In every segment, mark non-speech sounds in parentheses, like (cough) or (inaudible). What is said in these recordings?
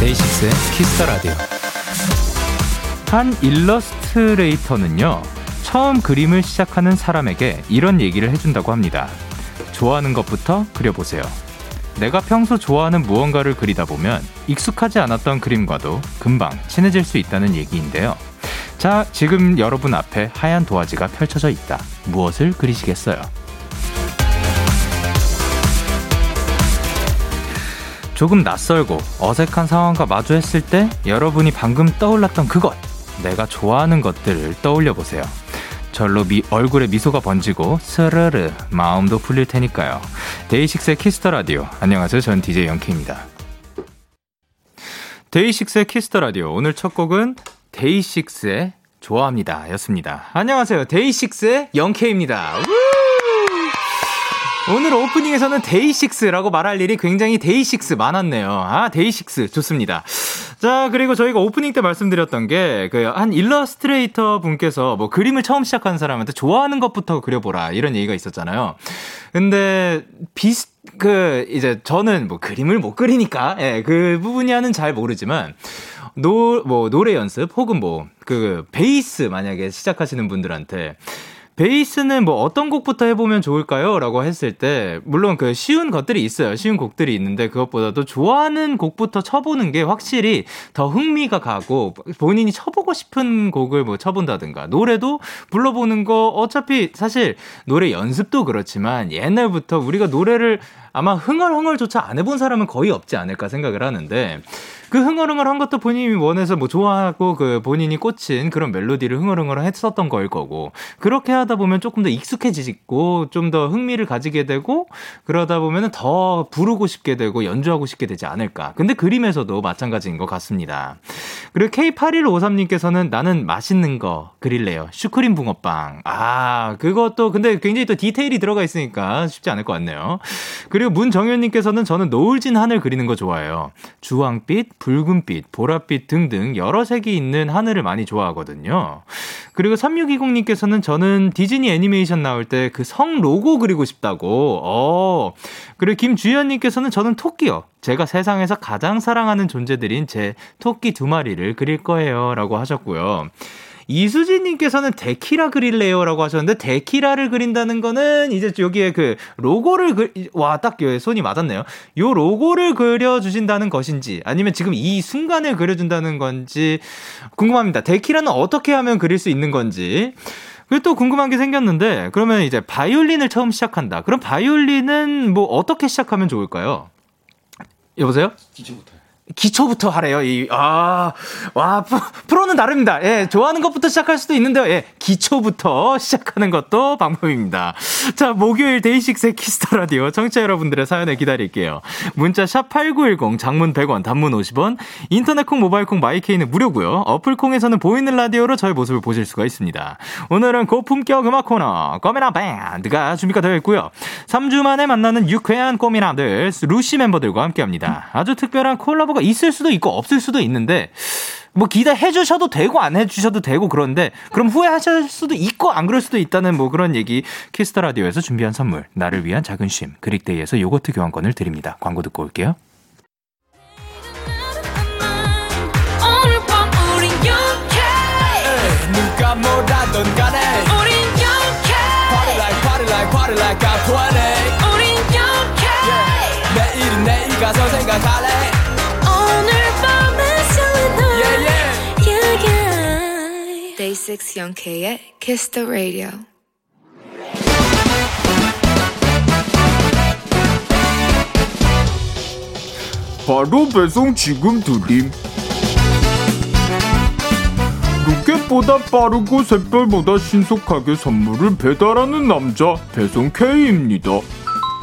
DAY6의 Kiss the Radio. 한 일러스트레이터는요, 처음 그림을 시작하는 사람에게 이런 얘기를 해준다고 합니다. 좋아하는 것부터 그려보세요. 내가 평소 좋아하는 무언가를 그리다 보면 익숙하지 않았던 그림과도 금방 친해질 수 있다는 얘기인데요. 자, 지금 여러분 앞에 하얀 도화지가 펼쳐져 있다. 무엇을 그리시겠어요? 조금 낯설고 어색한 상황과 마주했을 때 여러분이 방금 떠올랐던 그것, 내가 좋아하는 것들을 떠올려 보세요. 절로 미, 얼굴에 미소가 번지고 스르르 마음도 풀릴 테니까요. DAY6의 Kiss the Radio. 안녕하세요. 전 DJ Young K입니다. DAY6의 Kiss the Radio. 오늘 첫 곡은 DAY6의 좋아합니다. 였습니다. 안녕하세요. DAY6의 Young K입니다. 오늘 오프닝에서는 DAY6라고 말할 일이 굉장히 DAY6 많았네요. 아, DAY6. 좋습니다. 자, 그리고 저희가 오프닝 때 말씀드렸던 게, 그, 한 일러스트레이터 분께서 뭐 그림을 처음 시작하는 사람한테 좋아하는 것부터 그려보라. 이런 얘기가 있었잖아요. 근데, 비슷, 그, 이제 저는 뭐 그림을 못 그리니까, 예, 그 부분이야는 잘 모르지만, 노, 뭐, 노래 연습 혹은 뭐, 그, 베이스 만약에 시작하시는 분들한테, 베이스는 뭐 어떤 곡부터 해보면 좋을까요? 라고 했을 때, 물론 그 쉬운 것들이 있어요. 쉬운 곡들이 있는데, 그것보다도 좋아하는 곡부터 쳐보는 게 확실히 더 흥미가 가고, 본인이 쳐보고 싶은 곡을 뭐 쳐본다든가, 노래도 불러보는 거, 어차피 사실 노래 연습도 그렇지만, 옛날부터 우리가 노래를 아마 흥얼흥얼조차 안 해본 사람은 거의 없지 않을까 생각을 하는데, 그 흥얼흥얼한 것도 본인이 원해서 뭐 좋아하고 그 본인이 꽂힌 그런 멜로디를 흥얼흥얼 했었던 거일 거고 그렇게 하다 보면 조금 더 익숙해지고 좀 더 흥미를 가지게 되고 그러다 보면은 더 부르고 싶게 되고 연주하고 싶게 되지 않을까. 근데 그림에서도 마찬가지인 것 같습니다. 그리고 K8153님께서는 나는 맛있는 거 그릴래요. 슈크림 붕어빵. 아, 그것도 근데 굉장히 또 디테일이 들어가 있으니까 쉽지 않을 것 같네요. 그리고 문정현님께서는 저는 노을진 하늘 그리는 거 좋아해요. 주황빛, 붉은빛, 보랏빛 등등 여러 색이 있는 하늘을 많이 좋아하거든요. 그리고 3620님께서는 저는 디즈니 애니메이션 나올 때 그 성 로고 그리고 싶다고. 어. 그리고 김주현님께서는 저는 토끼요. 제가 세상에서 가장 사랑하는 존재들인 제 토끼 두 마리를 그릴 거예요. 라고 하셨고요. 이수진님께서는 데키라 그릴래요라고 하셨는데 데키라를 그린다는 거는 이제 여기에 그 로고를 그, 와딱 손이 맞았네요. 요 로고를 그려주신다는 것인지 아니면 지금 이 순간을 그려준다는 건지 궁금합니다. 데키라는 어떻게 하면 그릴 수 있는 건지. 그리고 또 궁금한 게 생겼는데 그러면 이제 바이올린을 처음 시작한다. 그럼 바이올린은 뭐 어떻게 시작하면 좋을까요? 여보세요? 기초부터. 기초부터 하래요. 이, 아, 와, 프로는 다릅니다. 예, 좋아하는 것부터 시작할 수도 있는데요. 예, 기초부터 시작하는 것도 방법입니다. 자, 목요일 DAY6의 Kiss the Radio 청취자 여러분들의 사연을 기다릴게요. 문자 샵 8910 장문 100원, 단문 50원, 인터넷 콩, 모바일 콩, my K는 무료고요. 어플 콩에서는 보이는 라디오로 저희 모습을 보실 수가 있습니다. 오늘은 고품격 음악 코너 꼬미라 밴드가 준비가 되어 있고요. 3주 만에 만나는 유쾌한 꼬미라들 LUCY 멤버들과 함께합니다. 아주 특별한 콜라보 정보가 있을 수도 있고 없을 수도 있는데 뭐 기대해 주셔도 되고 안 해 주셔도 되고 그런데 그럼 후회하실 수도 있고 안 그럴 수도 있다는 뭐 그런 얘기 Kiss the Radio에서 준비한 선물 나를 위한 작은 쉼 그릭데이에서 요거트 교환권을 드립니다. 광고 듣고 올게요. 누가 뭐라던 간에 우린 영케 Party like party like party like I'm 20 우린 영케 yeah. 내일은 내일 가서 생각할래 Day6 영케이의 Kiss the Radio. 바로 배송 지금 드림. 로켓보다 빠르고 샛별보다 신속하게 선물을 배달하는 남자 배송 K입니다.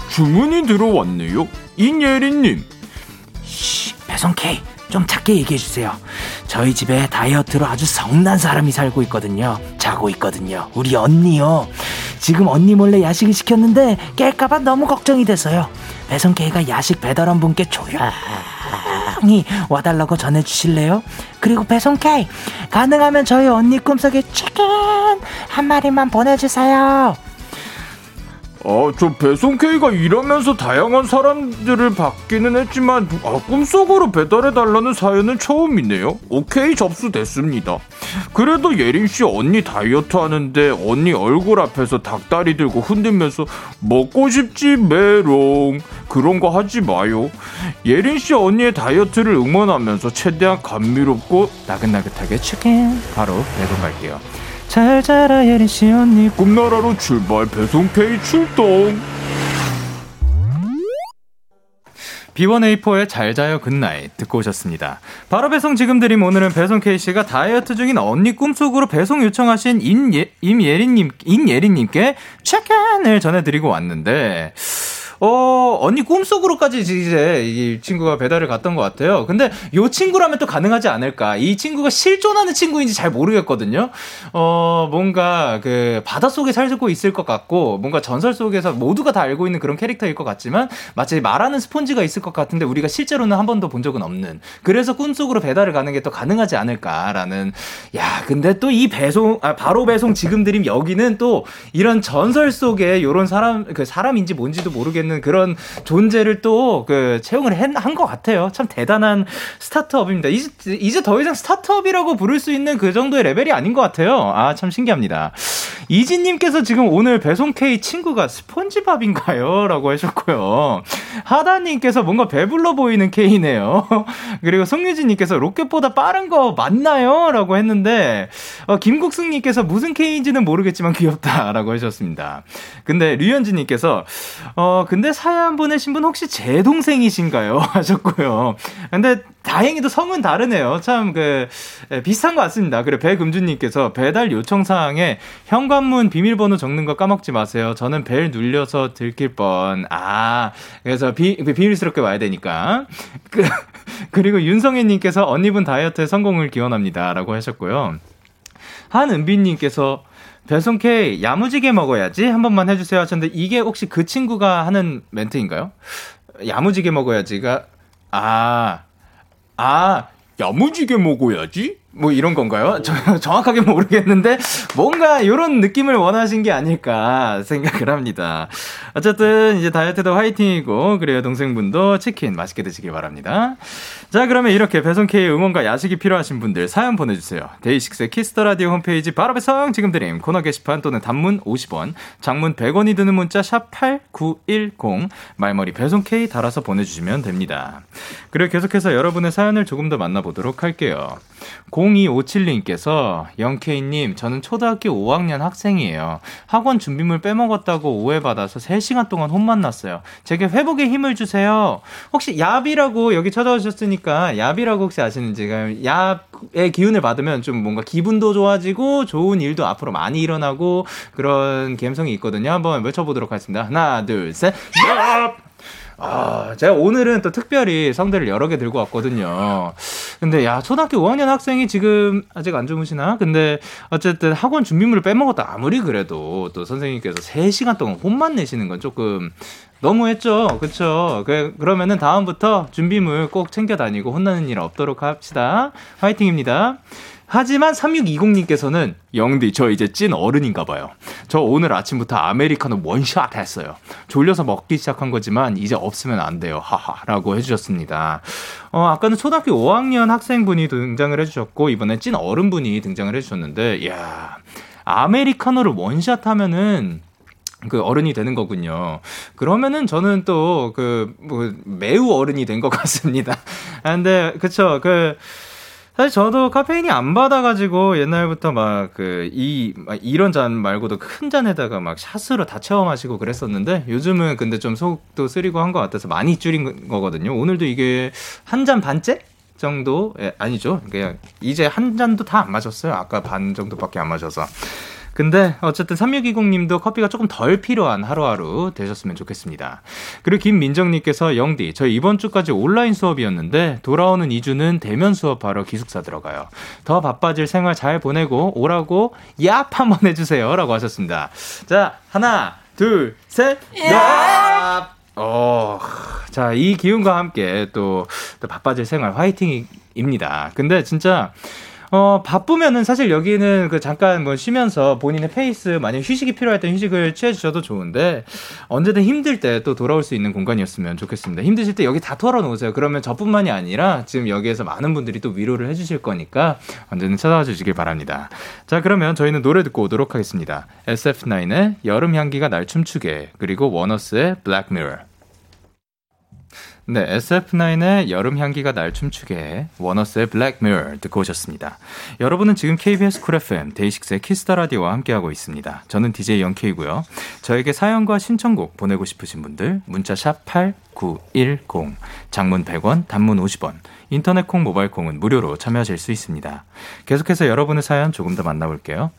주문이 들어왔네요. 인예린님. 배송 K 좀 작게 얘기해 주세요. 저희 집에 다이어트로 아주 성난 사람이 살고 있거든요. 자고 있거든요. 우리 언니요. 지금 언니 몰래 야식을 시켰는데 깰까봐 너무 걱정이 됐어요. 배송 K가 야식 배달원 분께 조용히 와달라고 전해주실래요? 그리고 배송 K 가능하면 저희 언니 꿈속에 치킨 한 마리만 보내주세요. 아, 저 배송 K가 일하면서 다양한 사람들을 받기는 했지만 아, 꿈속으로 배달해달라는 사연은 처음이네요. 오케이 접수됐습니다. 그래도 예린 씨 언니 다이어트 하는데 언니 얼굴 앞에서 닭다리 들고 흔들면서 먹고 싶지 메롱 그런 거 하지 마요. 예린 씨 언니의 다이어트를 응원하면서 최대한 감미롭고 나긋나긋하게 치킨 바로 내고 갈게요. 잘 자라 예린 씨 언니 꿈나라로 출발 배송 K 출동. B1A4의 잘 자요 Good Night 듣고 오셨습니다. 바로 배송 지금 드림 오늘은 배송 K씨가 다이어트 중인 언니 꿈속으로 배송 요청하신 인예, 임예린님, 인예린님께 체크인을 전해드리고 왔는데, 어, 언니 꿈속으로까지 이제 이 친구가 배달을 갔던 것 같아요. 근데 요 친구라면 또 가능하지 않을까. 이 친구가 실존하는 친구인지 잘 모르겠거든요. 어, 뭔가 그 바닷속에 살고 있을 것 같고, 뭔가 전설 속에서 모두가 다 알고 있는 그런 캐릭터일 것 같지만, 마치 말하는 스폰지가 있을 것 같은데, 우리가 실제로는 한 번도 본 적은 없는. 그래서 꿈속으로 배달을 가는 게 또 가능하지 않을까라는. 야, 근데 또 이 배송, 아, 바로 배송 지금 드림 여기는 또 이런 전설 속에 요런 사람, 그 사람인지 뭔지도 모르겠는 있는 그런 존재를 또 그 채용을 한 것 같아요. 참 대단한 스타트업입니다. 이제, 이제 더 이상 스타트업이라고 부를 수 있는 그 정도의 레벨이 아닌 것 같아요. 아, 참 신기합니다. 이진님께서 지금 오늘 배송 K 친구가 스펀지밥인가요? 라고 하셨고요. 하다님께서 뭔가 배불러 보이는 K네요. (laughs) 그리고 송유진님께서 로켓보다 빠른 거 맞나요? 라고 했는데, 어, 김국승님께서 무슨 K인지는 모르겠지만 귀엽다. 라고 하셨습니다. 근데 류현진님께서, 어, 근데 사연 보내신 분 혹시 제 동생이신가요? (laughs) 하셨고요. 근데 다행히도 성은 다르네요. 참, 그, 비슷한 것 같습니다. 그래, 배금주님께서 배달 요청사항에 현관문 비밀번호 적는 거 까먹지 마세요. 저는 벨 눌려서 들킬 뻔. 아, 그래서 비, 비밀스럽게 와야 되니까. (laughs) 그, 그리고 윤성혜님께서 언니분 다이어트에 성공을 기원합니다. 라고 하셨고요. 한은비님께서 배송 K 야무지게 먹어야지 한 번만 해주세요 하셨는데 이게 혹시 그 친구가 하는 멘트인가요? 야무지게 먹어야지가 아 아, 야무지게 먹어야지? 뭐 이런 건가요? 저, (laughs) 정확하게 모르겠는데 뭔가 이런 느낌을 원하신 게 아닐까 생각을 합니다. 어쨌든 이제 다이어트도 화이팅이고 그래요 동생분도 치킨 맛있게 드시길 바랍니다. 자 그러면 이렇게 배송 K 응원과 야식이 필요하신 분들 사연 보내주세요. DAY6의 Kiss the Radio 홈페이지 바로 배송 지금 드림 코너 게시판 또는 단문 50원, 장문 100원이 드는 문자 샵 #8910 말머리 배송 K 달아서 보내주시면 됩니다. 그리고 계속해서 여러분의 사연을 조금 더 만나보도록 할게요. 0257님께서 Young K님 저는 초등학교 5학년 학생이에요. 학원 준비물 빼먹었다고 오해받아서 3시간 동안 혼만 났어요. 제게 회복의 힘을 주세요. 혹시 야비라고 여기 찾아오셨으니까 야비라고 혹시 아시는지 야의 기운을 받으면 좀 뭔가 기분도 좋아지고 좋은 일도 앞으로 많이 일어나고 그런 감성이 있거든요. 한번 외쳐보도록 하겠습니다. 하나 둘 셋. 야! 아, 제가 오늘은 또 특별히 성대를 여러 개 들고 왔거든요. 근데 야, 초등학교 5학년 학생이 지금 아직 안 주무시나? 근데 어쨌든 학원 준비물을 빼먹었다. 아무리 그래도 또 선생님께서 3시간 동안 혼만 내시는 건 조금 너무했죠. 그쵸? 그, 그러면은 다음부터 준비물 꼭 챙겨 다니고 혼나는 일 없도록 합시다. 화이팅입니다. 하지만 3620님께서는 영디 저 이제 찐 어른인가 봐요. 저 오늘 아침부터 아메리카노 원샷 했어요. 졸려서 먹기 시작한 거지만 이제 없으면 안 돼요. 하하라고 해주셨습니다. 어 아까는 초등학교 5학년 학생분이 등장을 해주셨고 이번에 찐 어른분이 등장을 해주셨는데 야 아메리카노를 원샷 하면은 그 어른이 되는 거군요. 그러면은 저는 또 그 뭐 매우 어른이 된 것 같습니다. 아, (laughs) 근데 그쵸 그 사실 저도 카페인이 안 받아가지고 옛날부터 막 그 이 이런 잔 말고도 큰 잔에다가 막 샷으로 다 채워 마시고 그랬었는데 요즘은 근데 좀 속도 쓰리고 한 것 같아서 많이 줄인 거거든요. 오늘도 이게 한 잔 반째 정도 예, 아니죠. 그냥 이제 한 잔도 다 안 마셨어요. 아까 반 정도밖에 안 마셔서. 근데 어쨌든 3620님도 커피가 조금 덜 필요한 하루하루 되셨으면 좋겠습니다. 그리고 김민정님께서 영디, 저희 이번 주까지 온라인 수업이었는데 돌아오는 2주는 대면 수업하러 기숙사 들어가요. 더 바빠질 생활 잘 보내고 오라고 얍 한번 해주세요. 라고 하셨습니다. 자, 하나, 둘, 셋, 얍! 어, 자, 이 기운과 함께 또, 또 바빠질 생활 화이팅입니다. 근데 진짜, 어, 바쁘면은 사실 여기는 그 잠깐 뭐 쉬면서 본인의 페이스, 만약 휴식이 필요할 때 휴식을 취해 주셔도 좋은데, 언제든 힘들 때 또 돌아올 수 있는 공간이었으면 좋겠습니다. 힘드실 때 여기 다 털어놓으세요. 그러면 저뿐만이 아니라 지금 여기에서 많은 분들이 또 위로를 해주실 거니까 언제든 찾아와 주시길 바랍니다. 자, 그러면 저희는 노래 듣고 오도록 하겠습니다. SF9의 여름 향기가 날 춤추게, 그리고 원어스의 Black Mirror. 네, SF9의 여름 향기가 날 춤추게 원어스의 Black Mirror 듣고 오셨습니다. 여러분은 지금 KBS 쿨 FM 데이식스의 키스터 라디오와 함께하고 있습니다. 저는 DJ Young K고요. 저에게 사연과 신청곡 보내고 싶으신 분들 문자 샵 8910 장문 100원, 단문 50원. 인터넷 콩, 모바일 콩은 무료로 참여하실 수 있습니다. 계속해서 여러분의 사연 조금 더 만나볼게요.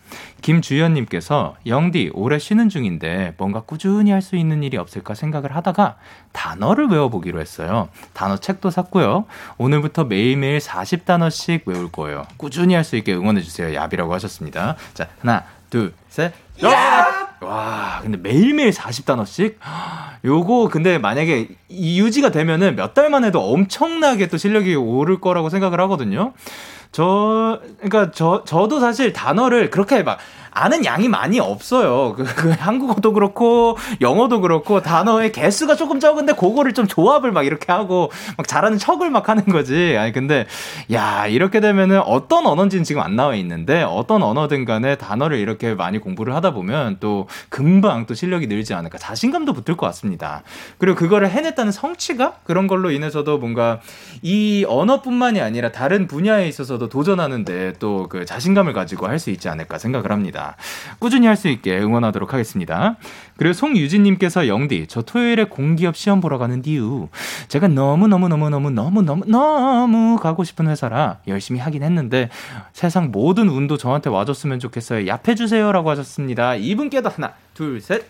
김주연님께서 영디 올해 쉬는 중인데 뭔가 꾸준히 할 수 있는 일이 없을까 생각을 하다가 단어를 외워보기로 했어요. 단어 책도 샀고요. 오늘부터 매일매일 40단어씩 외울 거예요. 꾸준히 할 수 있게 응원해주세요. 야비라고 하셨습니다. 자, 하나, 둘, 셋. 야! 와, 근데 매일매일 40단어씩? 요거 근데 만약에 유지가 되면은 몇 달만 해도 엄청나게 또 실력이 오를 거라고 생각을 하거든요. 저, 그러니까 저, 저도 사실 단어를 그렇게 막 아는 양이 많이 없어요. 그, 그 한국어도 그렇고 영어도 그렇고 단어의 개수가 조금 적은데 그거를 좀 조합을 막 이렇게 하고 막 잘하는 척을 막 하는 거지. 아니 근데 야 이렇게 되면은 어떤 언어인지는 지금 안 나와 있는데 어떤 언어든 간에 단어를 이렇게 많이 공부를 하다 보면 또 금방 또 실력이 늘지 않을까 자신감도 붙을 것 같습니다. 그리고 그거를 해냈다는 성취가 그런 걸로 인해서도 뭔가 이 언어뿐만이 아니라 다른 분야에 있어서도 도전하는데 또 그 자신감을 가지고 할 수 있지 않을까 생각을 합니다. 꾸준히 할 수 있게 응원하도록 하겠습니다. 그리고 송유진님께서 영디, 저 토요일에 공기업 시험 보러 가는 이유. 제가 너무너무너무너무너무너무너무 가고 싶은 회사라 열심히 하긴 했는데 세상 모든 운도 저한테 와줬으면 좋겠어요. 얍해주세요. 라고 하셨습니다. 이분께도 하나, 둘, 셋.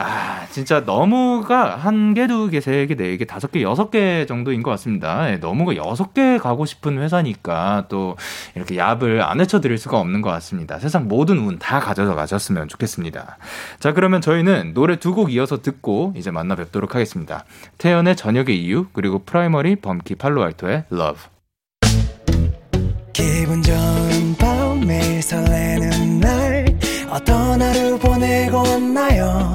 아, 진짜 너무가 한 개, 두 개, 세 개, 네 개, 다섯 개, 여섯 개 정도인 것 같습니다. 예, 너무가 여섯 개 가고 싶은 회사니까 또 이렇게 얍을 안 헤쳐드릴 수가 없는 것 같습니다. 세상 모든 운 다 가져서 가셨으면 좋겠습니다. 자, 그러면 저희는 노래 두 곡 이어서 듣고 이제 만나 뵙도록 하겠습니다. 태연의 저녁의 이유, 그리고 프라이머리 범키 팔로알토의 Love. 기분 좋은 밤 매일 설레는 날 어떤 하루 보내고 왔나요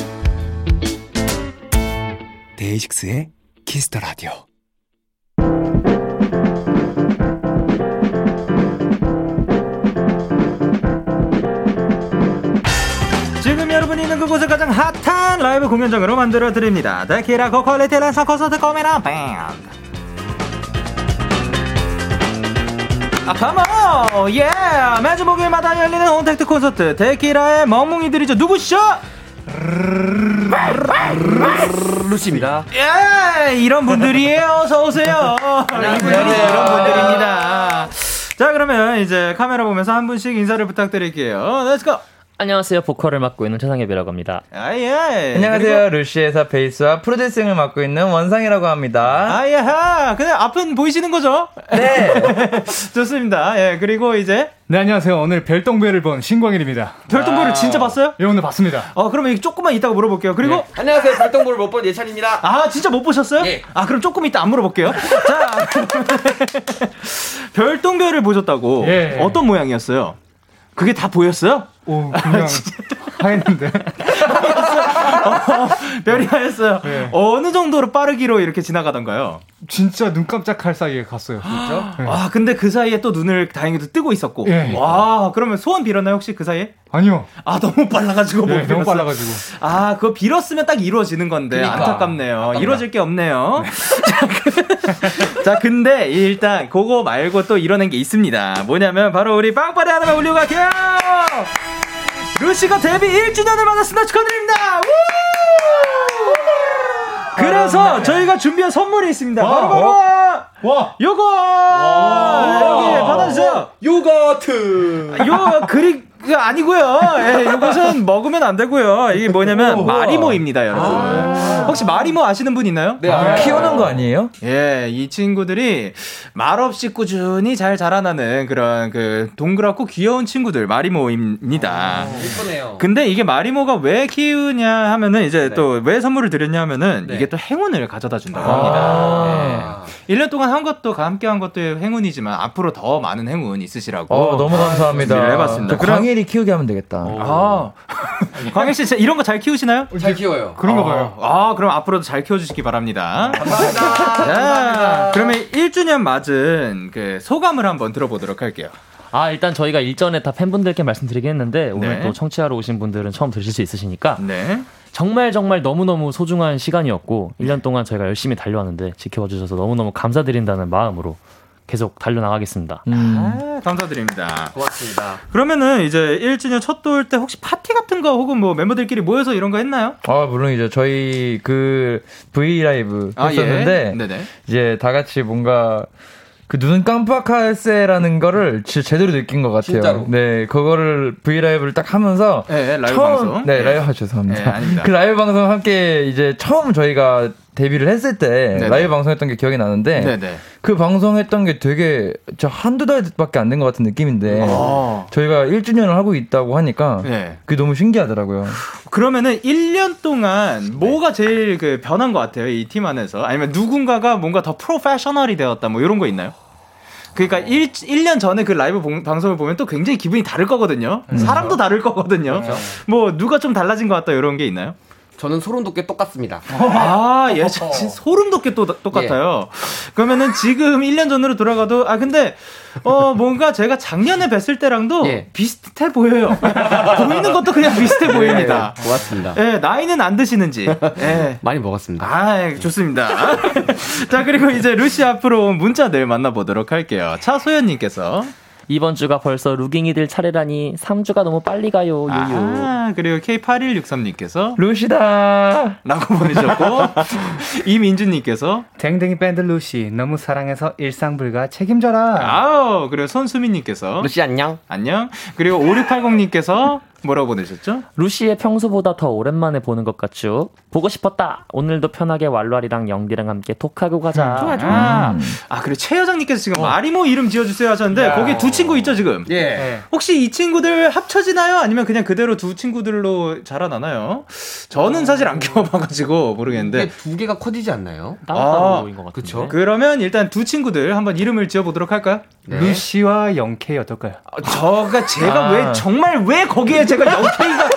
데이식스의 키스터 라디오. 지금 여러분이 있는 그곳을 가장 핫한 라이브 공연장으로 만들어 드립니다. 데키라 고퀄리티란 콘서트 코미나 밴드. 아, 컴온! 예! 매주 목요일마다 열리는 홈택트 콘서트 데키라의 멍멍이들이죠. 누구시죠? 루시입니다. 예! 이런 분들이에요. 어서 오세요. 이분들이 이런 분들입니다. 자, 그러면 이제 카메라 보면서 한 분씩 인사를 부탁드릴게요. Let's go! 안녕하세요. 보컬을 맡고 있는 최상엽이라고 합니다. 아, 예. 안녕하세요. 루시에서 베이스와 프로듀싱을 맡고 있는 원상이라고 합니다. 아야하! 그냥 앞은 보이시는 거죠? 네. (laughs) 좋습니다. 예, 그리고 이제 네, 안녕하세요. 오늘 별똥별을 본 신광일입니다. 별똥별을 진짜 봤어요? 예, 오늘 봤습니다. 어, 그러면 조금만 이따가 물어볼게요. 그리고 안녕하세요. 별똥별을 못 본 예찬입니다. 아, 진짜 못 보셨어요? 예. 아, 그럼 조금 이따 안 물어볼게요. 자, (laughs) 별똥별을 보셨다고 예. 어떤 모양이었어요? 그게 다 보였어요? 오, 그냥 (laughs) 하였는데. (laughs) (laughs) 어, 별이 하였어요. 예. 어느 정도로 빠르기로 이렇게 지나가던가요? 진짜 눈 깜짝할 사이에 갔어요. 진짜? (gasps) 네. 아, 근데 그 사이에 또 눈을 다행히도 뜨고 있었고. 예. 와, 그러면 소원 빌었나요, 혹시 그 사이에? 아니요. 아, 너무 빨라가지고 못 네, 너무. 빨라가지고. 아, 그거 빌었으면 딱 이루어지는 건데 그러니까. 안타깝네요. 이루어질 게 없네요. 자, 그- (laughs) 자, 근데 일단 그거 말고 또 이뤄낸 게 있습니다. 뭐냐면 바로 우리 빵빠레 하나만 올리고 갈게요. 루시가 데뷔 1주년을 맞았습니다. 축하드립니다. 우! 그래서 저희가 준비한 선물이 있습니다. 바로 바로 와! 요거 여기 받아주세요. 요거트. 요 그리 그 아니고요. 예, 이것은 (laughs) 먹으면 안 되고요. 이게 뭐냐면 마리모입니다, 여러분. 혹시 마리모 아시는 분 있나요? 네, 알아요. 키우는 거 아니에요? 예, 이 친구들이 말없이 꾸준히 잘 자라나는 그런 그 동그랗고 귀여운 친구들 마리모입니다. 예쁘네요. 근데 이게 마리모가 왜 키우냐 하면은 이제 네. 또왜 선물을 드렸냐 하면은 네. 이게 또 행운을 가져다 준다고 아. 합니다. 예. 1년 동안 한 것도 함께 한 것도 행운이지만 앞으로 더 많은 행운 있으시라고. 어, 너무 감사합니다. 준비를 해봤습니다. 저 광일이 키우게 하면 되겠다. 아, (laughs) 광일 씨 이런 거 잘 키우시나요? 잘 키워요. 그런가 봐요. 아, 그럼 앞으로도 잘 키워주시기 바랍니다. 감사합니다. (laughs) 자, 그러면 1주년 맞은 그 소감을 한번 들어보도록 할게요. 아, 일단 저희가 일전에 다 팬분들께 말씀드리긴 했는데 오늘 네. 또 청취하러 오신 분들은 처음 들으실 수 있으시니까 네. 정말 정말 너무너무 소중한 시간이었고 1년 동안 저희가 열심히 달려왔는데 지켜봐 주셔서 너무너무 감사드린다는 마음으로 계속 달려나가겠습니다. 음. 아, 감사드립니다. 고맙습니다. 그러면은 이제 1주년 첫 돌 때 혹시 파티 같은 거 혹은 뭐 멤버들끼리 모여서 이런 거 했나요? 아, 물론이죠. 저희 그 V 라이브 했었는데 예. 네네. 이제 다 같이 뭔가 그눈 깜빡할새라는 거를 진짜 제대로 느낀 것 같아요. 진짜로. 네, 그거를 V 라이브를 딱 하면서 네, 라이브 처음 방송. 네, 네. 라이브 아, 죄송합니다. 네, 아닙니다. 그 라이브 방송 함께 이제 처음 저희가 데뷔를 했을 때 네네. 라이브 방송했던 게 기억이 나는데 네네. 그 방송했던 게 되게 저 한두 달밖에 안 된 것 같은 느낌인데 어. 저희가 1주년을 하고 있다고 하니까 네. 그게 너무 신기하더라고요. 그러면은 1년 동안 뭐가 제일 그 변한 것 같아요? 이 팀 안에서. 아니면 누군가가 뭔가 더 프로페셔널이 되었다 뭐 이런 거 있나요? 그러니까 1, 1년 전에 그 라이브 봉- 방송을 보면 또 굉장히 기분이 다를 거거든요. 사람도 다를 거거든요. 뭐 누가 좀 달라진 것 같다 이런 게 있나요? 저는 소름 돋게 똑같습니다. 아, 예, 저- 진짜 소름 돋게 또 똑같아요. 그러면은 지금 1년 전으로 돌아가도, 아, 근데, 어, 뭔가 제가 작년에 뵀을 때랑도 예. 비슷해 보여요. 보이는 것도 그냥 비슷해 보입니다. 네, 고맙습니다. 예, 나이는 안 드시는지. 예. 많이 먹었습니다. 아, 예, 좋습니다. (laughs) 자, 그리고 이제 루시 앞으로 온 문자들 만나보도록 할게요. 차소연님께서. 이번 주가 벌써 루깅이들 차례라니 3주가 너무 빨리 가요. 유유. 아, 그리고 K8163님께서. 루시다. 라고 (laughs) 보내셨고. 이민주님께서. 댕댕이 밴드 루시 너무 사랑해서 일상 불가 책임져라. 아우, 그리고 손수민 님께서. 루시 안녕. 안녕. 그리고 5680 님께서 뭐라고 보내셨죠? 루시의 평소보다 더 오랜만에 보는 것 같죠? 보고 싶었다. 오늘도 편하게 왈왈이랑 영디랑 함께 톡하고 가자. 좋아, 좋아. 아, 아 그리고 최여정님께서 지금 마리모 이름 지어주세요 하셨는데, 거기 두 친구 있죠, 지금? 예. 혹시 이 친구들 합쳐지나요? 아니면 그냥 그대로 두 친구들로 자라나나요? 저는 사실 안 키워봐가지고 모르겠는데. 두 개가 커지지 않나요? 따로따로인 것 같은데. 그쵸. 그러면 일단 두 친구들 한번 이름을 지어보도록 할까요? 네. 루시와 영케이 어떨까요? 어, 저가 제가 아. 왜 정말 왜 거기에 제가 영케이가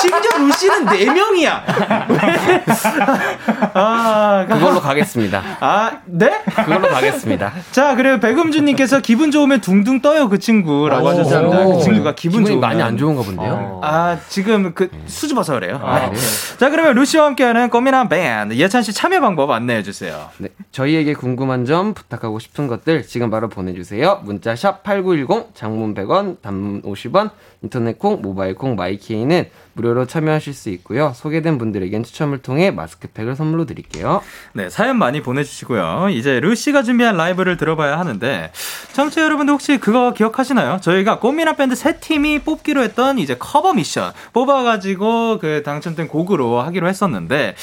심지어 루시는 네 명이야. 왜? (laughs) 아, 그걸로 가겠습니다. 아, 네? 그걸로 가겠습니다. 자, 그리고 백음주님께서 기분 좋으면 둥둥 떠요 그 친구라고 하셨습니다. 그 친구가 기분 좋으면 많이 안 좋은가 본데요. 아, 지금 그 수줍어서 그래요. 아, 네. 네. 자, 그러면 루시와 함께하는 꼬미남 밴드 예찬 씨 참여 방법 안내해 주세요. 네, 저희에게 궁금한 점, 부탁하고 싶은 것들 지금 바로 보내주세요. 문자 샵 #8910 장문 100원, 단문 50원, 인터넷 콩, 모바일 콩, 마이케이는 무료로 참여하실 수 있고요. 소개된 분들에겐 추첨을 통해 마스크팩을 선물로 드릴게요. 네, 사연 많이 보내주시고요. 이제 루시가 준비한 라이브를 들어봐야 하는데, 청취자 여러분들 혹시 그거 기억하시나요? 저희가 꽃미남 밴드 세 팀이 뽑기로 했던 이제 커버 미션 뽑아가지고 그 당첨된 곡으로 하기로 했었는데,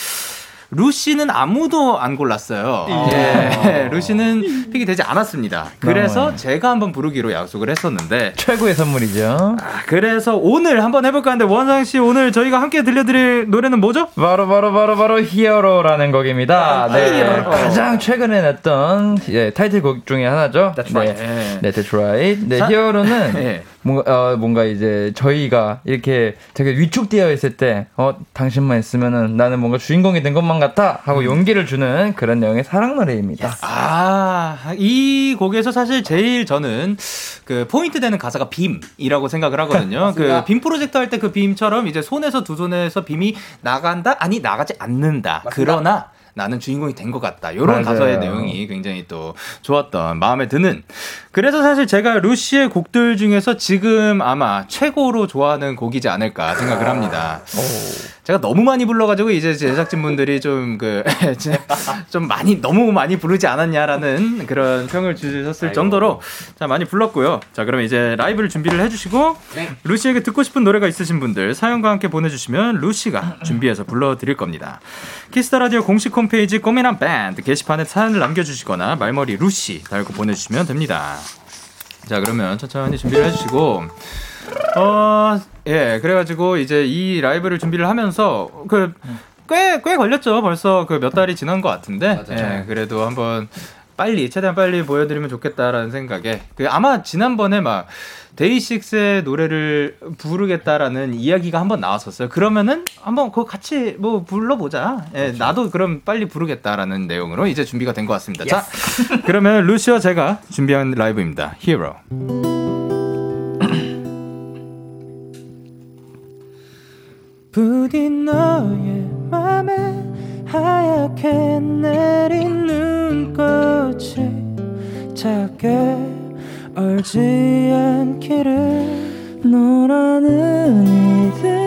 루시는 아무도 안 골랐어요. 예. (laughs) 루시는 pick이 되지 않았습니다. 그래서 네. 제가 한번 부르기로 약속을 했었는데, 최고의 선물이죠. 아, 그래서 오늘 한번 해볼까 하는데, 원상 씨 오늘 저희가 함께 들려드릴 노래는 뭐죠? 바로 바로 바로 바로 히어로라는 곡입니다. 네, 히어로. 가장 최근에 냈던 예, 타이틀곡 중에 하나죠. That's 네, right. 예. 네, That's right. 네, 자, 히어로는 (laughs) 예. 뭔가 어, 뭔가 이제 저희가 이렇게 되게 위축되어 있을 때, 어 당신만 있으면은 나는 뭔가 주인공이 된 것만 같아 하고 용기를 주는 그런 내용의 사랑 노래입니다. 아, 이 곡에서 사실 제일 저는 그 포인트 되는 가사가 빔이라고 생각을 하거든요. (laughs) 그 빔 프로젝트 할 때 그 빔처럼 이제 손에서 두 손에서 빔이 나간다? 아니, 나가지 않는다. 그러나 나는 주인공이 된 것 같다. 이런. 가사의 내용이 굉장히 또 좋았던 마음에 드는. 그래서 사실 제가 루시의 곡들 중에서 지금 아마 최고로 좋아하는 곡이지 않을까 생각을 합니다. 제가 너무 많이 불러가지고 이제 제작진분들이 좀 그 (laughs) 좀 많이 너무 많이 부르지 않았냐라는 그런 평을 주셨을 정도로 자 많이 불렀고요. 자 그럼 이제 라이브를 준비를 해주시고 루시에게 듣고 싶은 노래가 있으신 분들 사연과 함께 보내주시면 루시가 준비해서 불러드릴 겁니다. 키스터 라디오 공식 홈 페이지 꽃미남 밴드 게시판에 사연을 남겨주시거나 말머리 루시 달고 보내주시면 됩니다. 자 그러면 천천히 준비를 해주시고 어, 예, 그래가지고 이제 이 라이브를 준비를 하면서 그 꽤, 꽤 걸렸죠. 벌써 그 몇 달이 지난 것 같은데. 예, 그래도 한번 빨리, 최대한 빨리 보여드리면 좋겠다라는 생각에. 그 아마 지난번에 막 데이식스의 노래를 부르겠다라는 이야기가 한번 나왔었어요. 그러면은 한번 그거 같이 뭐 불러보자. 예, 나도 그럼 빨리 부르겠다라는 내용으로 이제 준비가 된 것 같습니다. 자, (laughs) 그러면 루시와 제가 준비한 라이브입니다. 히어로. (clears throat) 부디 너의 맘에 하얗게 내린 눈꽃이 작게 얼지 않기를. 너라는 이름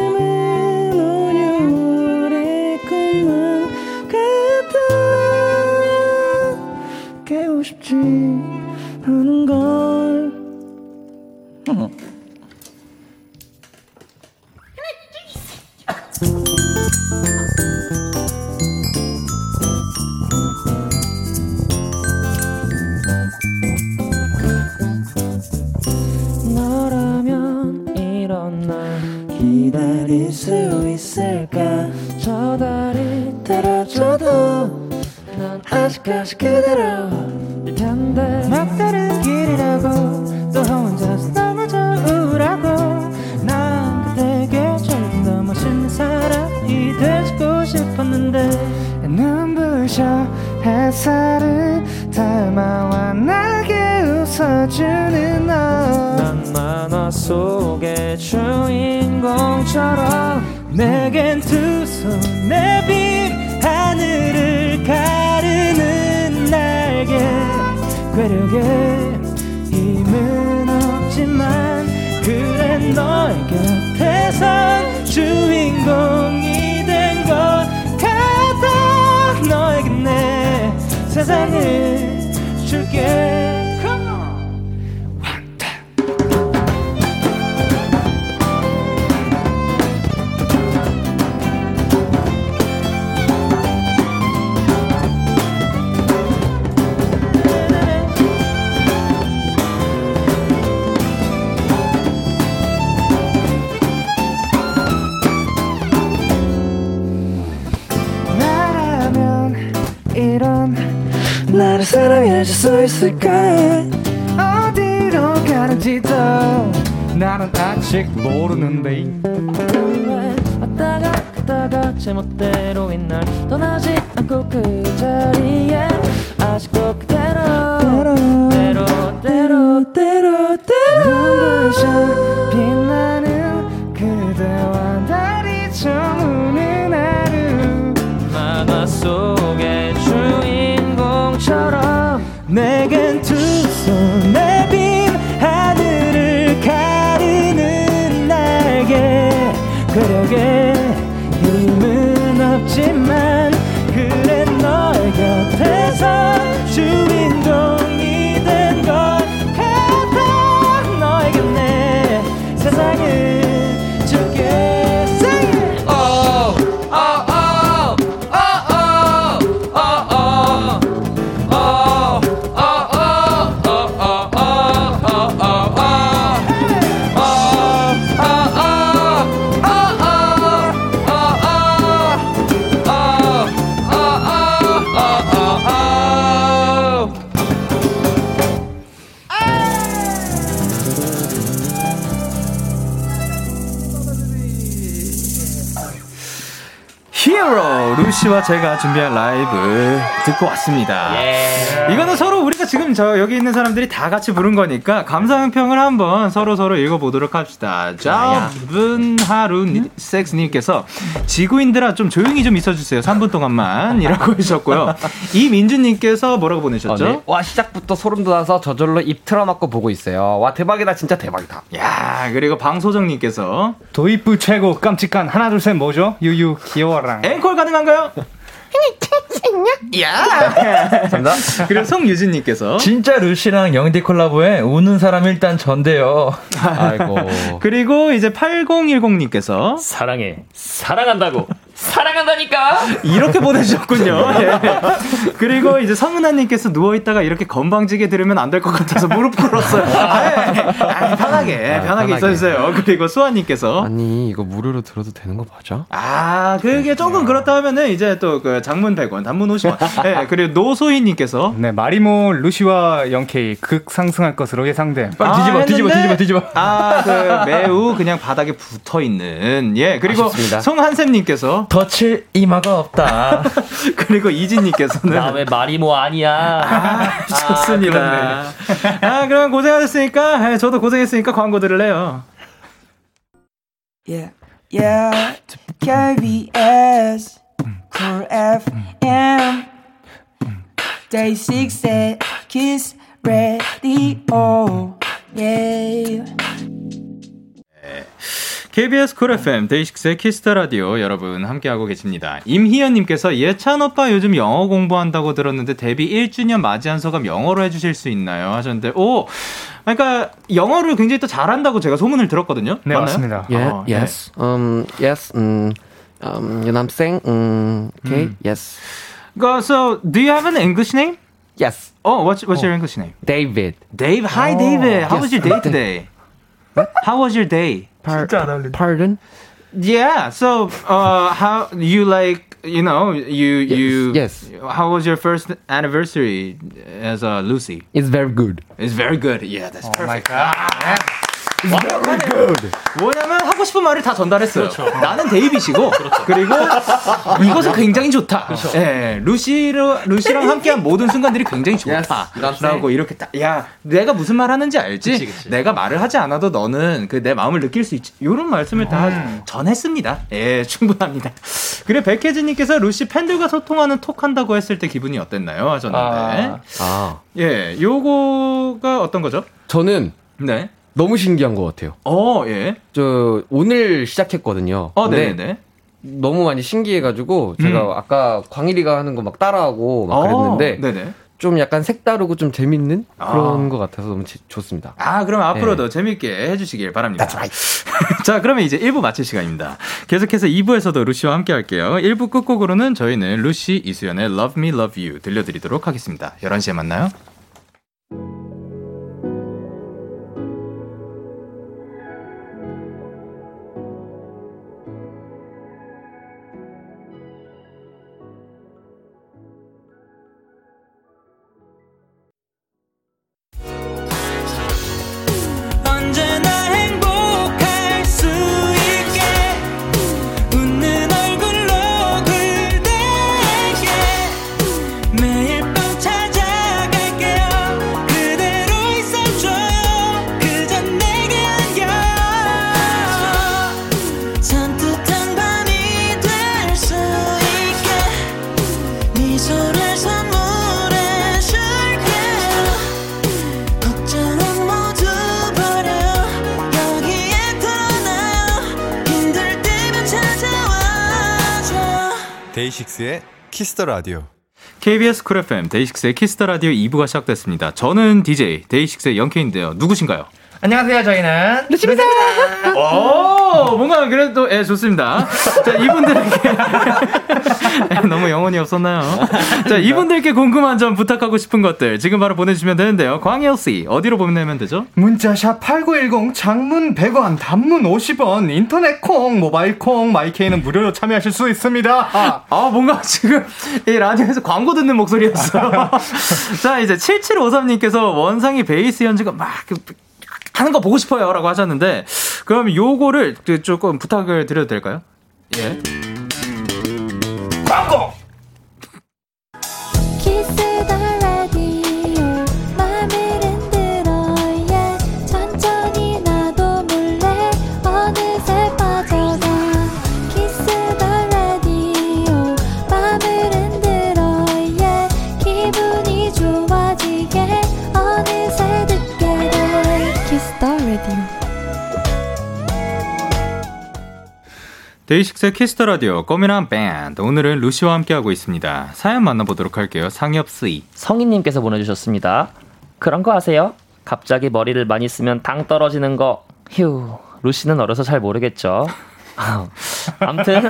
가는지도 나는 아직 모르는데. 왔다가 갔다가 제멋대로인 날 떠나지 않고 그 자리에 아직도 그대로. 때로 때로 때로 때로 제가 준비한 라이브 듣고 왔습니다. 이거는 서로 우리가 지금 저 여기 있는 사람들이 다 같이 부른 거니까 감상평을 한번 서로 서로 읽어보도록 합시다. 자분하루 섹스님께서 지구인들아 좀 조용히 좀 있어주세요. 3분 동안만이라고 해주셨고요. 이민주님께서 뭐라고 보내셨죠? 어, 네. 와 시작부터 소름 돋아서 저절로 입 틀어막고 보고 있어요. 와 대박이다 진짜 대박이다. 야 그리고 방소정님께서 도입부 최고 깜찍한 하나 둘 셋 뭐죠? 유유 귀여워랑. 앵콜 가능한가요? 야! 감사합니다. 그리고 송유진님께서 진짜 루시랑 영디 콜라보에 우는 사람 일단 전데요. 아이고. 그리고 이제 8010님께서 사랑해. 사랑한다고. 사랑한다니까. 이렇게 보내주셨군요. (laughs) 예. 그리고 이제 성은아님께서 누워있다가 이렇게 건방지게 들으면 안 될 것 같아서 무릎 꿇었어요. (laughs) 아, 예. 아, 편하게, 아, 편하게 편하게. 있어주세요. 그리고 수아님께서 아니 이거 무료로 들어도 되는 거 맞아? 아, 그게 조금 그렇다 하면은 이제 또 그 장문 100원, 단문 50원. (laughs) 예, 그리고 노소희님께서 네, 마리모 루시와 영케이 극상승할 것으로 예상됨. 빨리 뒤집어, 뒤집어, 뒤집어, 뒤집어. 아, 그 매우 그냥 바닥에 붙어 있는. 예, 그리고. 송한샘님께서 덧칠 이마가 없다. (laughs) 그리고 이진님께서는 나왜 마리모 아니야? 아, 좋습니다. 아, 그럼 고생하셨으니까, 예, 저도 고생했으니까 광고 들을래요. Yeah, yeah, KBS, Cool FM, Day 6 at Kiss Radio, yeah. KBS 쿨 FM 데이식스의 키스터 라디오 여러분 함께하고 계십니다. 임희연님께서 예찬 오빠 요즘 영어 공부한다고 들었는데 데뷔 1주년 맞이한 소감 영어로 해주실 수 있나요? 하셨는데 오 그러니까 영어를 굉장히 또 잘한다고 제가 소문을 들었거든요. 네, 맞나요? 맞습니다. Yeah, 어, 예. yes. Um, yes. Um, um, you know what I'm saying? Um, okay. Yes. 그러니까 So do you have an English name? Yes. Oh, what's what's your English name? David. Dave. Hi, David. How was yes. your day today? How was your day? par- pardon? Yeah. So, uh, how you like? You know, you yes, you. Yes. How was your first anniversary as a uh, Lucy? It's very good. It's very good. Yeah, that's oh perfect. My God. Ah, yeah. 뭐냐면 하고 싶은 말을 다 전달했어요. 나는 데이빗이고 그리고 이것은 굉장히 좋다. 예, 루시로 루시랑 함께한 모든 순간들이 굉장히 좋다라고 이렇게 딱. 야, 내가 무슨 말 하는지 알지? 내가 말을 하지 않아도 너는 그 내 마음을 느낄 수 있지. 이런 말씀을 다 전했습니다. 예, (laughs) 충분합니다. 그리고 백혜진님께서 루시 팬들과 소통하는 톡 한다고 했을 때 기분이 어땠나요? 하셨는데. 아. 아, 예, 요거가 어떤 거죠? 저는 네. 너무 신기한 것 같아요. 어, 예. 저 오늘 시작했거든요. 어, 근데 네네. 너무 많이 신기해가지고 제가 음. 아까 광일이가 하는 거 막 따라하고 막 그랬는데 어, 네네. 좀 약간 색다르고 좀 재밌는 아. 그런 것 같아서 너무 지- 좋습니다. 아, 그럼 앞으로도 네. 재밌게 해주시길 바랍니다. (laughs) 자, 그러면 이제 1부 마칠 시간입니다. 계속해서 2부에서도 루시와 함께 할게요. 1부 끝곡으로는 저희는 루시 이수연의 Love Me Love You 들려드리도록 하겠습니다. 11시에 만나요. 키스터 라디오. KBS 쿨 FM 데이식스의 키스터 라디오 2부가 시작됐습니다. 저는 DJ 데이식스의 영케인데요. 누구신가요? 안녕하세요, 저희는. 루시입니다. 그래도 예 좋습니다. 자 이분들에게 (laughs) 너무 영혼이 없었나요? 자 이분들께 궁금한 점 부탁하고 싶은 것들 지금 바로 보내주시면 되는데요. 광일 씨 어디로 보내면 되죠? 문자샵 8910 장문 100원 단문 50원 인터넷 콩 모바일 콩 마이케이는 무료로 참여하실 수 있습니다. 아, 아 뭔가 지금 이 라디오에서 광고 듣는 목소리였어요. (laughs) 자 이제 7753님께서 원상이 베이스 연주가 막 그, 하는 거 보고 싶어요. 라고 하셨는데, 그럼 요거를 그 조금 부탁을 드려도 될까요? 예. 광고! 데이식스의 키스터 라디오 꽃미남 밴드 오늘은 루시와 함께하고 있습니다. 사연 만나보도록 할게요. 상엽 쓰이. 성희님께서 보내주셨습니다. 그런 거 아세요? 갑자기 머리를 많이 쓰면 당 떨어지는 거. 휴, 루시는 어려서 잘 모르겠죠. (laughs) 아무튼.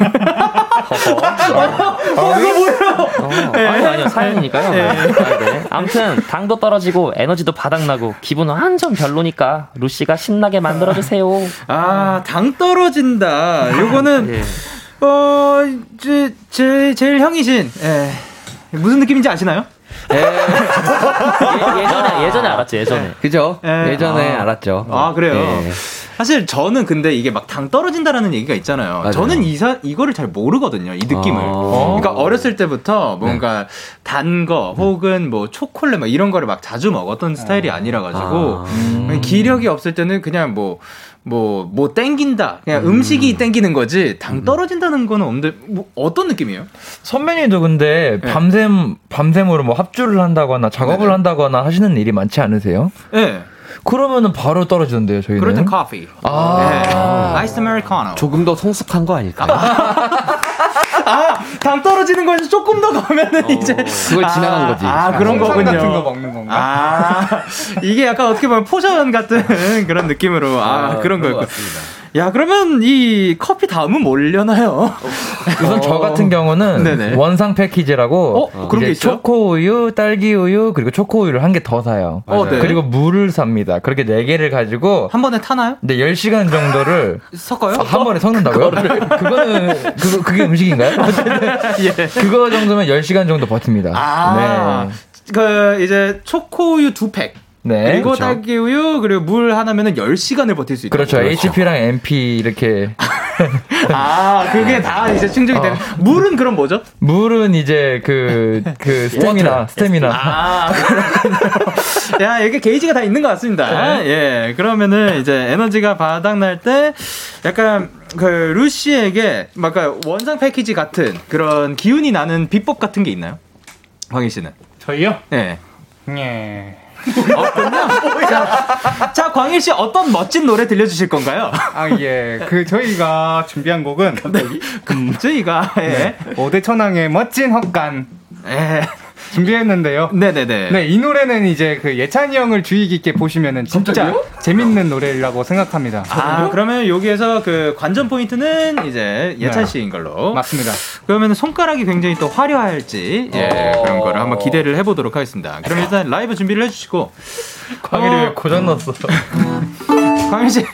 어, 이거 뭐예요? 어, 아니 아니요 사연이니까요. 네. 아, 네. 아무튼 당도 떨어지고 에너지도 바닥나고 기분 완전 별로니까 루시가 신나게 만들어 주세요. 아, 당 떨어진다. 요거는 예. 어, 이제 제 제일 형이신 예. 무슨 느낌인지 아시나요? 예, 예전에 예전에 알았죠 예전에. 그죠? 예. 예전에 아. 알았죠. 아, 그래요? 예. 사실 저는 근데 이게 막 당 떨어진다라는 얘기가 있잖아요. 맞아요. 저는 이사, 이거를 잘 모르거든요. 이 느낌을. 어. 그러니까 어렸을 때부터 뭔가 단거 혹은 뭐 초콜릿 막 이런 거를 막 자주 먹었던 스타일이 아니라 가지고 아. 기력이 없을 때는 그냥 뭐 뭐, 뭐, 땡긴다. 그냥 음. 식이 땡기는 거지, 당 떨어진다는 거는 없는데, 뭐, 어떤 느낌이에요? 선배님도 근데 밤샘 밤샘으로 뭐 합주를 한다거나 작업을 네네. 한다거나 하시는 일이 많지 않으세요? 예. 네. 그러면은 바로 떨어지던데요, 저희는. 그럴 땐 커피. 아. 네. 아이스 아메리카노. 조금 더 성숙한 거 아닐까요? 아, 당 떨어지는 거에서 조금 더 가면은 이제. 그걸 지나간 거지. 아, 그런 홍삼 거군요. 같은 거 먹는 건가? 아, 이게 약간 어떻게 보면 potion 같은 그런 느낌으로. 아, 그런 거였고. 야, 그러면 이 커피 다음은 뭘려나요? (laughs) 우선 저 같은 경우는 네네. 원상 패키지라고 어? 그런 게 있어요? 초코 우유, 딸기 우유 그리고 초코 우유를 한 개 더 사요. 어, 네. 그리고 물을 삽니다. 그렇게 네 개를 가지고 한 번에 타나요? 근데 10시간 정도를 (laughs) 섞어요? 아, 한 번에 섞는다고요? (laughs) 그거는 그거 그게 음식인가요? 예. 그거 정도면 10시간 정도 버팁니다. 아, 그 이제 초코우유 두 팩. 네. 네. 그리고 그렇죠. 딸기 우유 그리고 물 하나면은 10시간을 버틸 수 있다. 그렇죠. HP랑 MP 이렇게 (laughs) 아, 그게 다 이제 충족이 되는. 물은 그럼 뭐죠? 물은 이제 그, 그 (laughs) 스태미나, 스태미나. 아, 그렇군요. 야, 이게 게이지가 다 있는 것 같습니다. 예. 그러면은 이제 에너지가 바닥날 때 약간 그 루시에게 막 원상 패키지 같은 그런 기운이 나는 비법 같은 게 있나요? 황희 씨는? 저희요? 네. 예. 없군요. 자, 자, 광일 씨 어떤 멋진 노래 들려주실 건가요? 아, 예. 그, 저희가 준비한 곡은. 갑자기? 저희가, 예. 네. 오대천왕의 멋진 헛간. 예. 준비했는데요. 네네네. 네, 이 노래는 이제 그 예찬이 형을 주의 깊게 보시면은 진짜 갑자기요? 재밌는 노래라고 생각합니다. 아, 그러면 여기에서 그 관전 포인트는 이제 예찬 네. 씨인 걸로. 맞습니다. 그러면 손가락이 굉장히 또 화려할지, 예, 그런 거를 한번 기대를 해보도록 하겠습니다. 그럼 일단 라이브 준비를 해주시고. 광일이 어, 왜 고장 났어? (laughs) 광일 씨.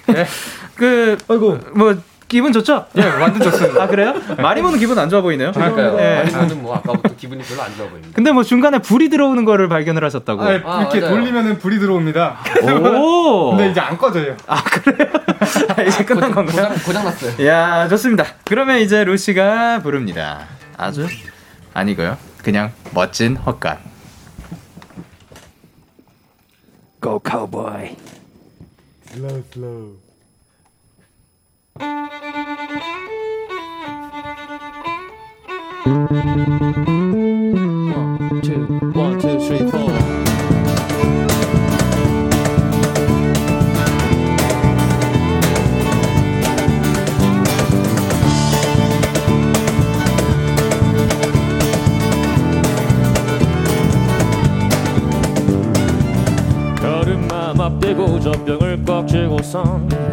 그, 아이고, 뭐, 기분 좋죠? 예, 완전 좋습니다. 아, 그래요? 마리모는 기분 안 좋아 보이네요. 그러니까요. 예. 아니면은 뭐 아까부터 기분이 별로 안 좋아 보입니다. 근데 뭐 중간에 불이 들어오는 거를 발견을 하셨다고. 아, 이렇게 맞아요. 돌리면은 불이 들어옵니다. 오! 근데 이제 안 꺼져요. 아, 이제 끝난 건가요? 고장 고장 났어요. 야, 좋습니다. 그러면 이제 루시가 부릅니다. 아주 아니고요. 그냥 멋진 헛간. Go cowboy. two, one, 여름맘 앞대고 젖병을 꽉 쥐고선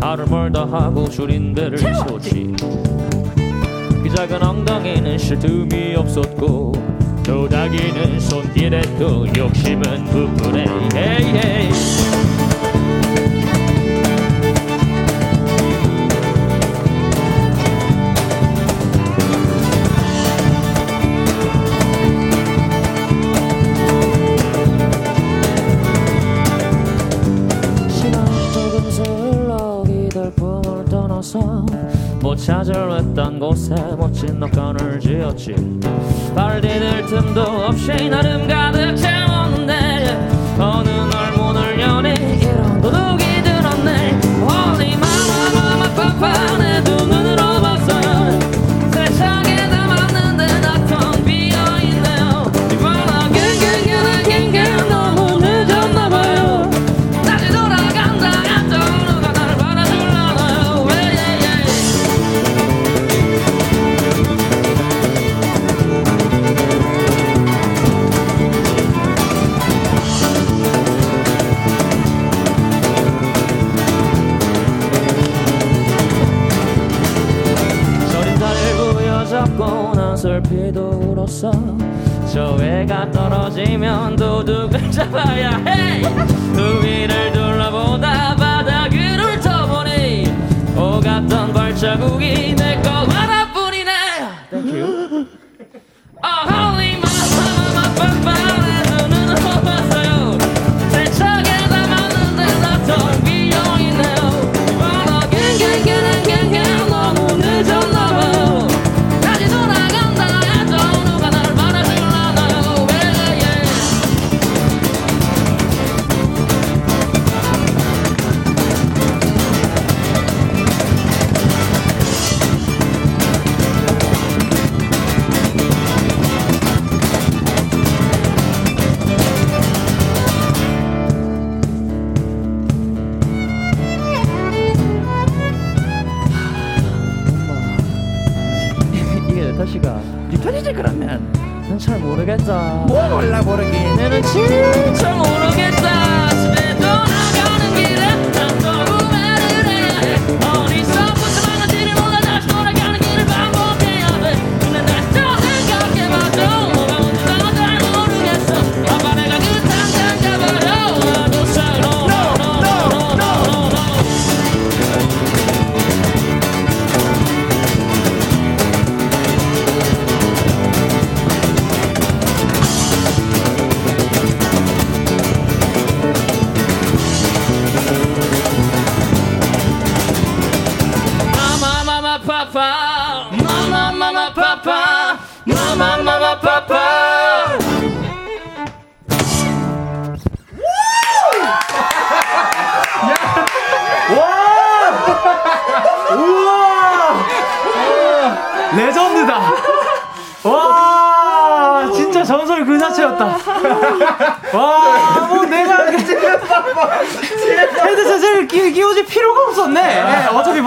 하루 멀다 하고 줄인 배를 세웠지. 그 작은 엉덩이는 쉴 틈이 없었고 도닥이는 손길에 또 욕심은 부풀해 곳에 멋진 낙관을 지었지. 발 디딜 틈도 없이 나름 가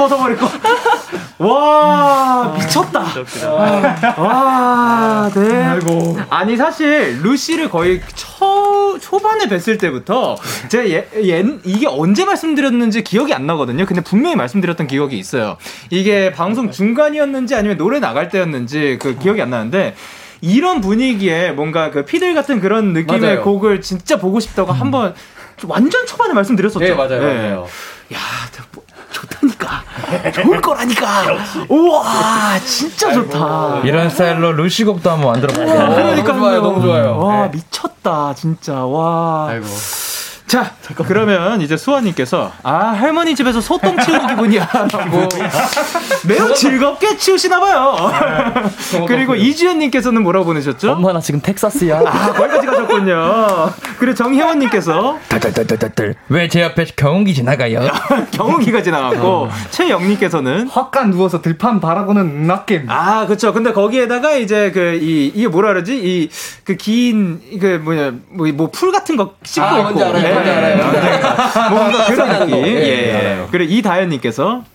벗어버릴 거. (laughs) 와, 미쳤다. 와, 네. 아니, 사실, 루시를 거의 초, 초반에 뵀을 때부터, 제가 예, 예, 이게 언제 말씀드렸는지 기억이 안 나거든요. 근데 분명히 말씀드렸던 기억이 있어요. 이게 방송 중간이었는지 아니면 노래 나갈 때였는지 그 기억이 안 나는데, 이런 분위기에 뭔가 그 피들 같은 그런 느낌의 맞아요. 곡을 진짜 보고 싶다고 한번 완전 초반에 말씀드렸었죠. 네, 맞아요, 맞아요. 야, 뭐, 좋다니까. 좋을 거라니까. 우와, 진짜 좋다. 이런 스타일로 루시 곡도 한번 만들어 볼게요. 그러니까요. 너무 좋아요, 너무 좋아요. 와, 네. 미쳤다, 진짜. 와. 아이고. 자, 그러면 이제 수아님께서 아 할머니 집에서 소똥 치우는 기분이야. 뭐 (laughs) 매우 즐겁게 치우시나봐요. 그리고 이주연님께서는 뭐라고 보내셨죠? 엄마 나 지금 텍사스야. 아 거기까지 가셨군요. 그리고 정혜원님께서 딸딸딸딸딸. 왜제 옆에 경운기 지나가요? (laughs) 경운기가 지나갔고 최영님께서는 확간 누워서 들판 바라보는 낙겜. 아, 그쵸. 근데 거기에다가 이제 그, 이, 이게 뭐라 그러지? 이, 그 긴, 그 뭐냐, 뭐, 뭐, 풀 같은 거 씹고 아, 있고. 뭔지 알아요. 뭔가 그런 느낌. 거. 예. 예, 예. 그리고 이다현님께서 어?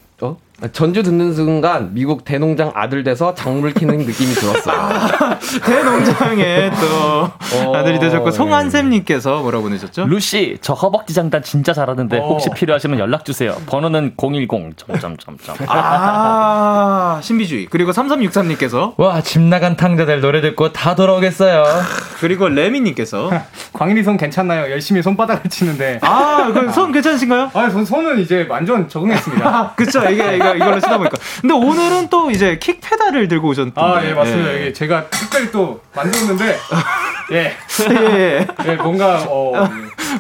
전주 듣는 순간 미국 대농장 아들 돼서 작물 키는 느낌이 들었어요. 대농장에 또 어, 아들이 되셨고, 예. 송한샘님께서 뭐라고 보내셨죠? 루시 저 허벅지 장단 진짜 잘하는데 혹시 필요하시면 연락 주세요. 번호는 010 점점점점. 아, 신비주의. 그리고 3363님께서, 와, 집 나간 탕자들 노래 듣고 다 돌아오겠어요. 그리고 레미님께서, (laughs) 광일이 손 괜찮나요? 열심히 손바닥을 치는데. 아, 그손 괜찮으신가요? 아, 손, 손은 이제 완전 적응했습니다. (laughs) 그쵸. 이게, 이 거, 이걸로 쓰다 보니까. 근데 오늘은 또 이제 킥 페달을 들고 오셨던데. 아, 예, 맞습니다. 예. 이게 제가 특별히 또 만들었는데, (laughs) 예. 예. 예, 뭔가, 어,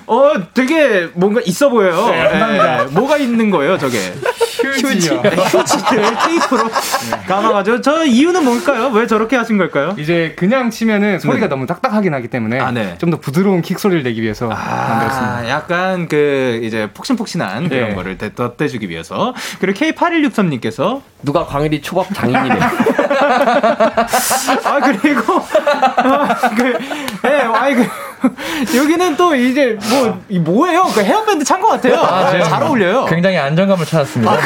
어, 되게 뭔가 있어 보여요. 네. 예. 뭐가 있는 거예요, 저게? 휴지요. 네, 휴지를 테이프로 감아가지고. 저 이유는 뭘까요? 왜 저렇게 하신 걸까요? 이제 그냥 치면은 소리가 네. 너무 딱딱하게 나기 때문에 아, 네. 좀더 부드러운 킥 소리를 내기 위해서 만들었습니다. 아, 약간 그 이제 폭신폭신한 그런 예. 거를 대- 덧대주기 위해서. 그리고 K8163님께서 누가 광일이 초밥 장인이래. (laughs) 아 그리고 아, 그, 예, 아이 그 (laughs) 여기는 또 이제 뭐, 이 뭐예요? 그 헤어밴드 찬 것 같아요. 아, 지금 잘 어울려요. 굉장히 안정감을 찾았습니다.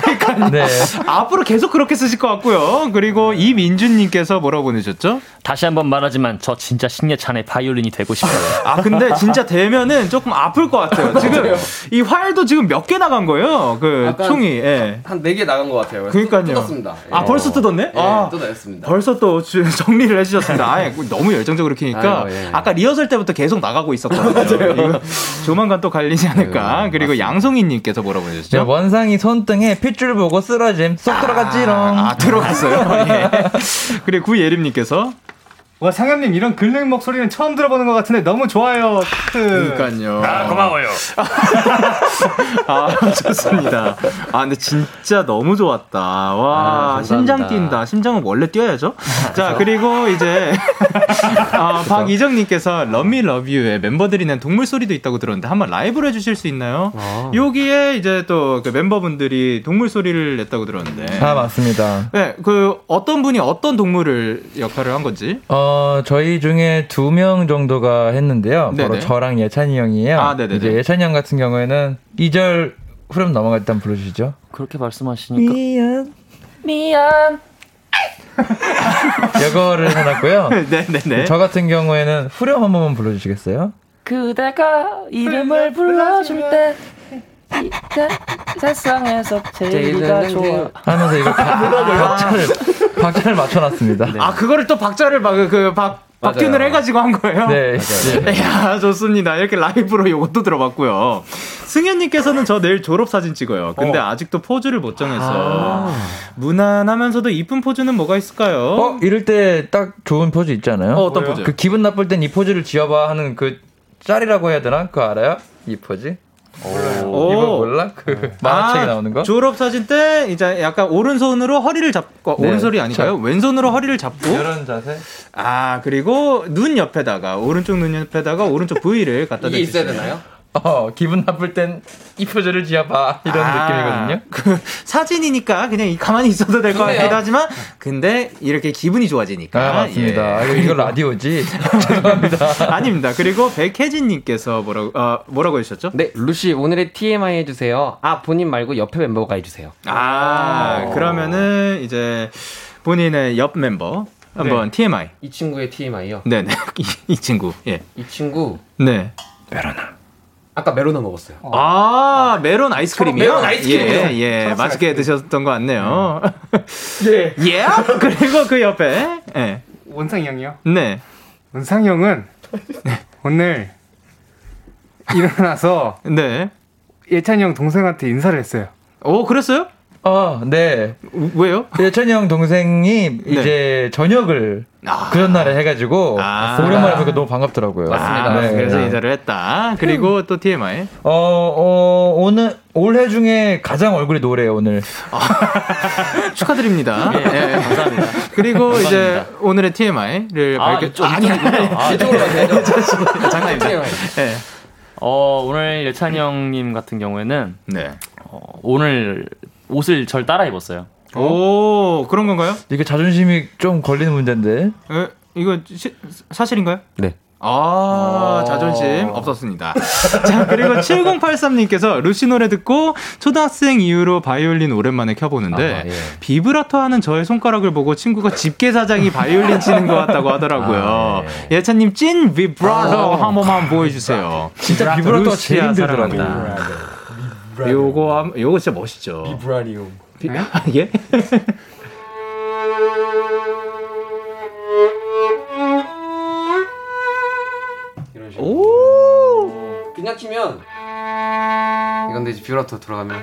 네. (laughs) 앞으로 계속 그렇게 쓰실 것 같고요. 그리고 이민준님께서 뭐라고 보내셨죠? 다시 한번 말하지만 저 진짜 신예찬의 바이올린이 되고 싶어요. (laughs) 아 근데 진짜 되면은 조금 아플 것 같아요. 지금 이 활도 지금 몇 개 나간 거예요. 그 총이. 예. 한네 개 나간 것 같아요. 그러니까요. 뜯었습니다. 아 벌써 뜯었네? 예, 아 뜯어냈습니다. 벌써 또 주- 정리를 해주셨습니다. 아 너무 열정적으로 키니까 아유, 예. 아까 리허설 때부터 계속 나가고 있었거든요. (laughs) 이거 조만간 또 갈리지 않을까. 그리고 양송이님께서 뭐라고 네, 해주셨죠? 원상이 손등에 핏줄 보고 쓰러짐 쏙 들어갔지롱. 아 들어갔어요. (laughs) 예. 그리고 구예림님께서 와 상현님 이런 글랭 목소리는 처음 들어보는 것 같은데 너무 좋아요. 그러니까요. 아, 고마워요. (laughs) 아, 좋습니다. 아, 근데 진짜 너무 좋았다. 와, 아. 심장 뛴다. 심장은 원래 뛰어야죠. (laughs) 자, 그리고 이제, (laughs) 아, 박이정님께서 러미 러뷰에 멤버들이 낸 동물 소리도 있다고 들었는데 한번 라이브로 해주실 수 있나요? 아. 여기에 이제 또 그 멤버분들이 동물 소리를 냈다고 들었는데. 아 맞습니다. 네, 그 어떤 분이 어떤 동물을 역할을 한 건지. 어 저희 중에 두 명 정도가 했는데요. 바로 네네. 저랑 예찬이 형이에요. 아, 네네네. 이제 예찬이 형 같은 경우에는 2절 후렴 넘어갈 때 한번 불러주시죠. 그렇게 말씀하시니까 미안. 미안. (laughs) 이거를 해놨고요. (laughs) 네네네. 저 같은 경우에는 후렴 한 번만 불러주시겠어요? 그대가 이름을 불러줄 때 세상에서 제일가 좋아. 하면서 이거 박- 박자를 박자를 맞춰놨습니다. 아, 그거를 또 박자를 막, 그, 박, 박균을. 해가지고 한 거예요? 네. 네. 이야, 좋습니다. 이렇게 라이브로 요것도 들어봤고요. 승현님께서는 저 내일 졸업 사진 찍어요. 근데 아직도 포즈를 못 정했어. 무난하면서도 이쁜 포즈는 뭐가 있을까요? 어 이럴 때 딱 좋은 포즈 있잖아요. 어, 어떤 포즈? 그 기분 나쁠 땐 이 포즈를 지어봐 하는 그 짤이라고 해야 되나? 그거 알아요? 이 포즈? 오. 이거 몰라? 그 만화책에 나오는 거? 졸업 사진 때 이제 약간 오른손으로 허리를 잡고, 네. 오른손이 아닌가요? 왼손으로 허리를 잡고. 이런 자세? 아, 그리고 눈 옆에다가, 오른쪽 눈 옆에다가 오른쪽 부위를 갖다 이게 있어야. 되나요? 어 기분 나쁠 땐이 포즈를 지어봐 이런 아, 느낌이거든요. 그 사진이니까 그냥 이- 가만히 있어도 될 것. 같기도 하지만 근데 이렇게 기분이 좋아지니까 아 맞습니다. 예. 이거, 라디오지. (laughs) 아닙니다. 그리고 백혜진님께서 뭐라고 어, 뭐라고 해주셨죠? 네, 루시 오늘의 TMI 해주세요. 아 본인 말고 옆에 멤버가 해주세요. 아 그러면은 이제 본인의 옆 멤버 한번 TMI. 이 친구의 TMI요. 네네 (laughs) 이, 이 친구 예. 이 친구 네. 아까 메로나 먹었어요. 아 메론 아이스크림이요? 메론 아이스크림이요. 예, 예 맛있게 드셨던 것 같네요. 예. (laughs) 예. 그리고 그 옆에 예. 원상이 형이요? 네. 원상이 형은 오늘 일어나서 네. 예찬이 형 동생한테 인사를 했어요. 오 그랬어요? 어, 네. 왜요? 예찬이 형 동생이 이제 저녁을 아. 그 전날에 해가지고 아. 오랜만에 보니까 너무 반갑더라고요. 아, 네. 그래서 인사를 했다. 그리고 또 TMI. 어, 어, 오늘 올해 중에 가장 얼굴이 노래요 오늘. (laughs) 축하드립니다. 예, 감사합니다. 그리고 이제 오늘의 TMI를 아, 밝혀 이쪽, 아니. 아니, 아, 이쪽으로 가세요. 장난입니다. 예. 어, 오늘 예찬이 형님 같은 경우에는 네. 어, 오늘 옷을 절 따라 입었어요. 오, 그런 건가요? 이게 자존심이 좀 걸리는 문제인데. 에, 이거 시- 사실인가요? 네. 아, 자존심 없었습니다. (laughs) 자, 그리고 7083님께서 루시 노래 듣고 초등학생 이후로 바이올린 오랜만에 켜보는데 아, 예. 비브라토 하는 저의 손가락을 보고 친구가 집게사장이 바이올린 치는 것 같다고 하더라고요. 아, 예찬님 찐 비브라토 한 번만 보여주세요. 진짜 비브라토가 제일 루시아 힘들더라고. 사랑합니다. 요거 함- 요거 진짜 멋있죠. 비브라리움. 비- 예? (laughs) 이런 식으로. 오! 그냥 키면 이건데 이제 비브라토 들어가면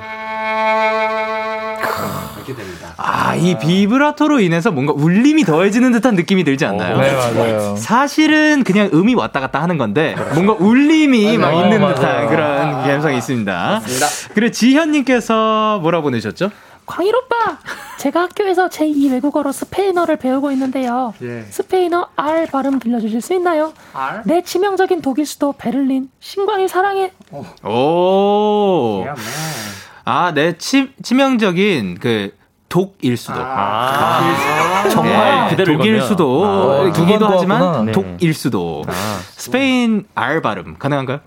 이렇게 됩니다. 아, 이 비브라토로 인해서 뭔가 울림이 더해지는 듯한 느낌이 들지 않나요? 네 맞아요. 사실은 그냥 음이 왔다 갔다 하는 건데 뭔가 울림이 막 맞아요. 있는 맞아요. 듯한 그런 감성이 있습니다. 맞습니다. 그리고 지현님께서 뭐라 보내셨죠? 광일 오빠, 제가 학교에서 제2 외국어로 스페인어를 배우고 있는데요. 예. 스페인어 R 발음 들려주실 수 있나요? R? 내 치명적인 독일 수도 베를린. 신광일 사랑해. 오. 아, 내 치, 치명적인 그 독일 수도. 아, 정말 네, 그대로 독일. 수도 아, 두 이기도 번 하지만. 네. 독일 수도. 스페인 R 발음 가능한가요?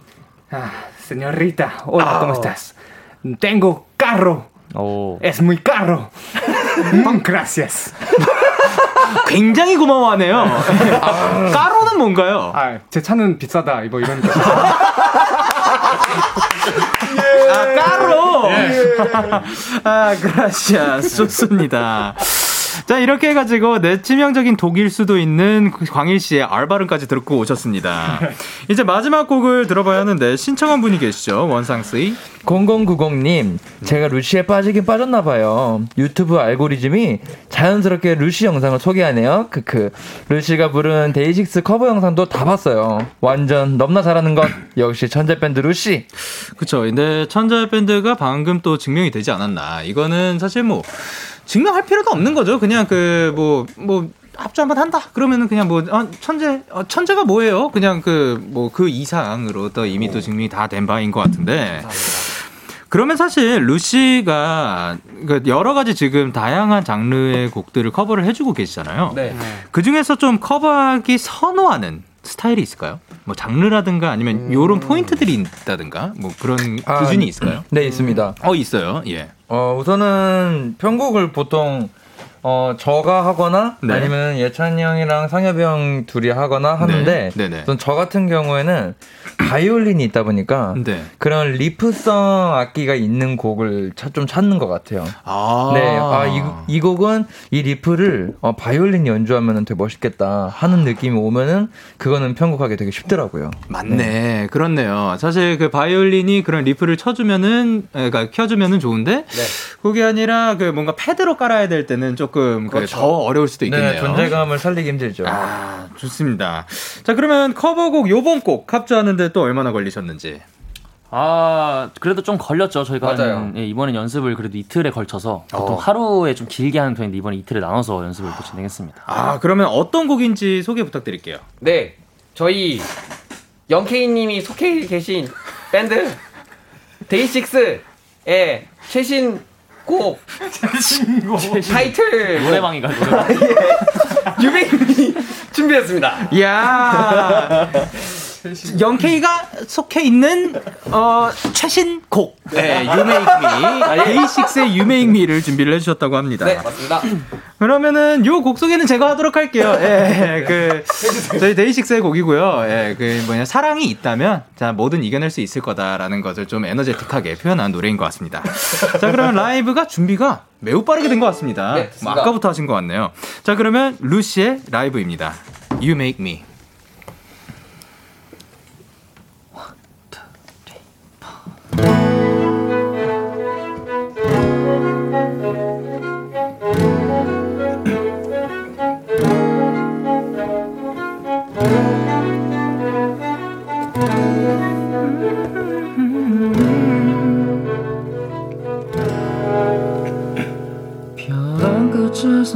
Ah, señorita, hola, ¿cómo estás? Tengo carro, 오. es muy caro. Mm, Gracias. 굉장히 고마워하네요. (laughs) 까로는 뭔가요? 아, 제 차는 비싸다. 뭐 이런 (laughs) 거. 아, 까로! (laughs) 아, 그라시아스. 좋습니다. 자, 이렇게 해가지고 내 치명적인 독일 수도 있는 광일 씨의 R 발음까지 듣고 오셨습니다. 이제 마지막 곡을 들어봐야 하는데 신청한 분이 계시죠? 원상스이. 0090님, 제가 루시에 빠지긴 빠졌나봐요. 유튜브 알고리즘이 자연스럽게 루시 영상을 소개하네요. 크크. 루시가 부른 데이식스 커버 영상도 다 봤어요. 완전 넘나 잘하는 것. 역시 천재밴드 루시. 그쵸. 근데 천재 밴드가 방금 또 증명이 되지 않았나. 이거는 사실 뭐, 증명할 필요도 없는 거죠. 그냥 그, 뭐, 뭐, 합주 한번 한다. 그러면은 그냥 뭐, 어, 천재, 어, 천재가 뭐예요? 그냥 그, 뭐, 그 이상으로 또 이미 또 증명이 다 된 바인 것 같은데. 그러면 사실 루시가 그 여러 가지 지금 다양한 장르의 곡들을 커버를 해주고 계시잖아요. 네. 그 중에서 좀 커버하기 선호하는 스타일이 있을까요? 뭐 장르라든가 아니면 요런 포인트들이 있다든가 뭐 그런 아, 기준이 있을까요? 네, 있습니다. 어 있어요. 예. 어, 우선은 편곡을 보통 어, 저가 하거나 네. 아니면 예찬이 형이랑 상엽이 형 둘이 하거나 하는데 네, 네. 우선 저 같은 경우에는 바이올린이 있다 보니까 네. 그런 리프성 악기가 있는 곡을 차- 좀 찾는 것 같아요. 아. 네, 아, 이, 이 곡은 이 리프를 어, 바이올린 연주하면 되게 멋있겠다 하는 느낌이 오면은 그거는 편곡하기 되게 쉽더라고요. 맞네. 그렇네요. 사실 그 바이올린이 그런 리프를 쳐주면은, 에, 그러니까 켜주면은 좋은데, 그게 아니라 그 뭔가 패드로 깔아야 될 때는 조금 그더 어려울 수도 있겠네요. 네, 존재감을 살리기 힘들죠. 아, 좋습니다. 자, 그러면 커버곡 요번 곡 합주하는데 또 얼마나 걸리셨는지. 아, 그래도 좀 걸렸죠. 저희가. 한, 예, 이번엔 연습을 그래도 이틀에 걸쳐서 보통 어. 하루에 좀 길게 하는 편인데 이번에 이틀에 나눠서 연습을 또 진행했습니다. 아, 그러면 어떤 곡인지 소개 부탁드릴게요. 네, 저희 영케이 님이 속해 계신 밴드 데이식스의 최신 곡 타이틀 노래방이가 노래방. 유명이 준비했습니다. 이야. 영케이가 속해 있는 어, 최신 곡 네, 유메이크미 데이식스의 유메이크미를 준비를 해주셨다고 합니다. 네, 맞습니다. 그러면은 요 곡 소개는 제가 하도록 할게요. 예, 그 저희 데이식스의 곡이고요. 예, 그 뭐냐 사랑이 있다면 자 뭐든 이겨낼 수 있을 거다라는 것을 좀 에너제틱하게 표현한 노래인 것 같습니다. 자 그러면 라이브가 준비가 매우 빠르게 된 것 같습니다. 네, 뭐. 아까부터 하신 것 같네요. 자 그러면 루시의 라이브입니다. You Make Me.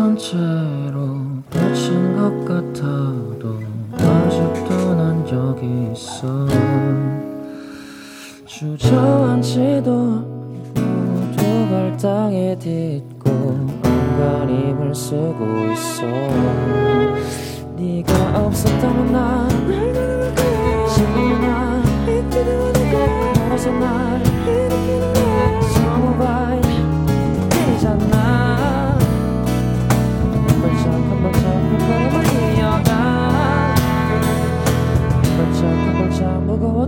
끝을 산채로 그친 것 같아도 아직도 난 여기 있어 주저앉지도 모두 발 땅에 딛고 안간힘을 쓰고 있어 네가 없었다면 난 지금 난 멀어서 날 발짝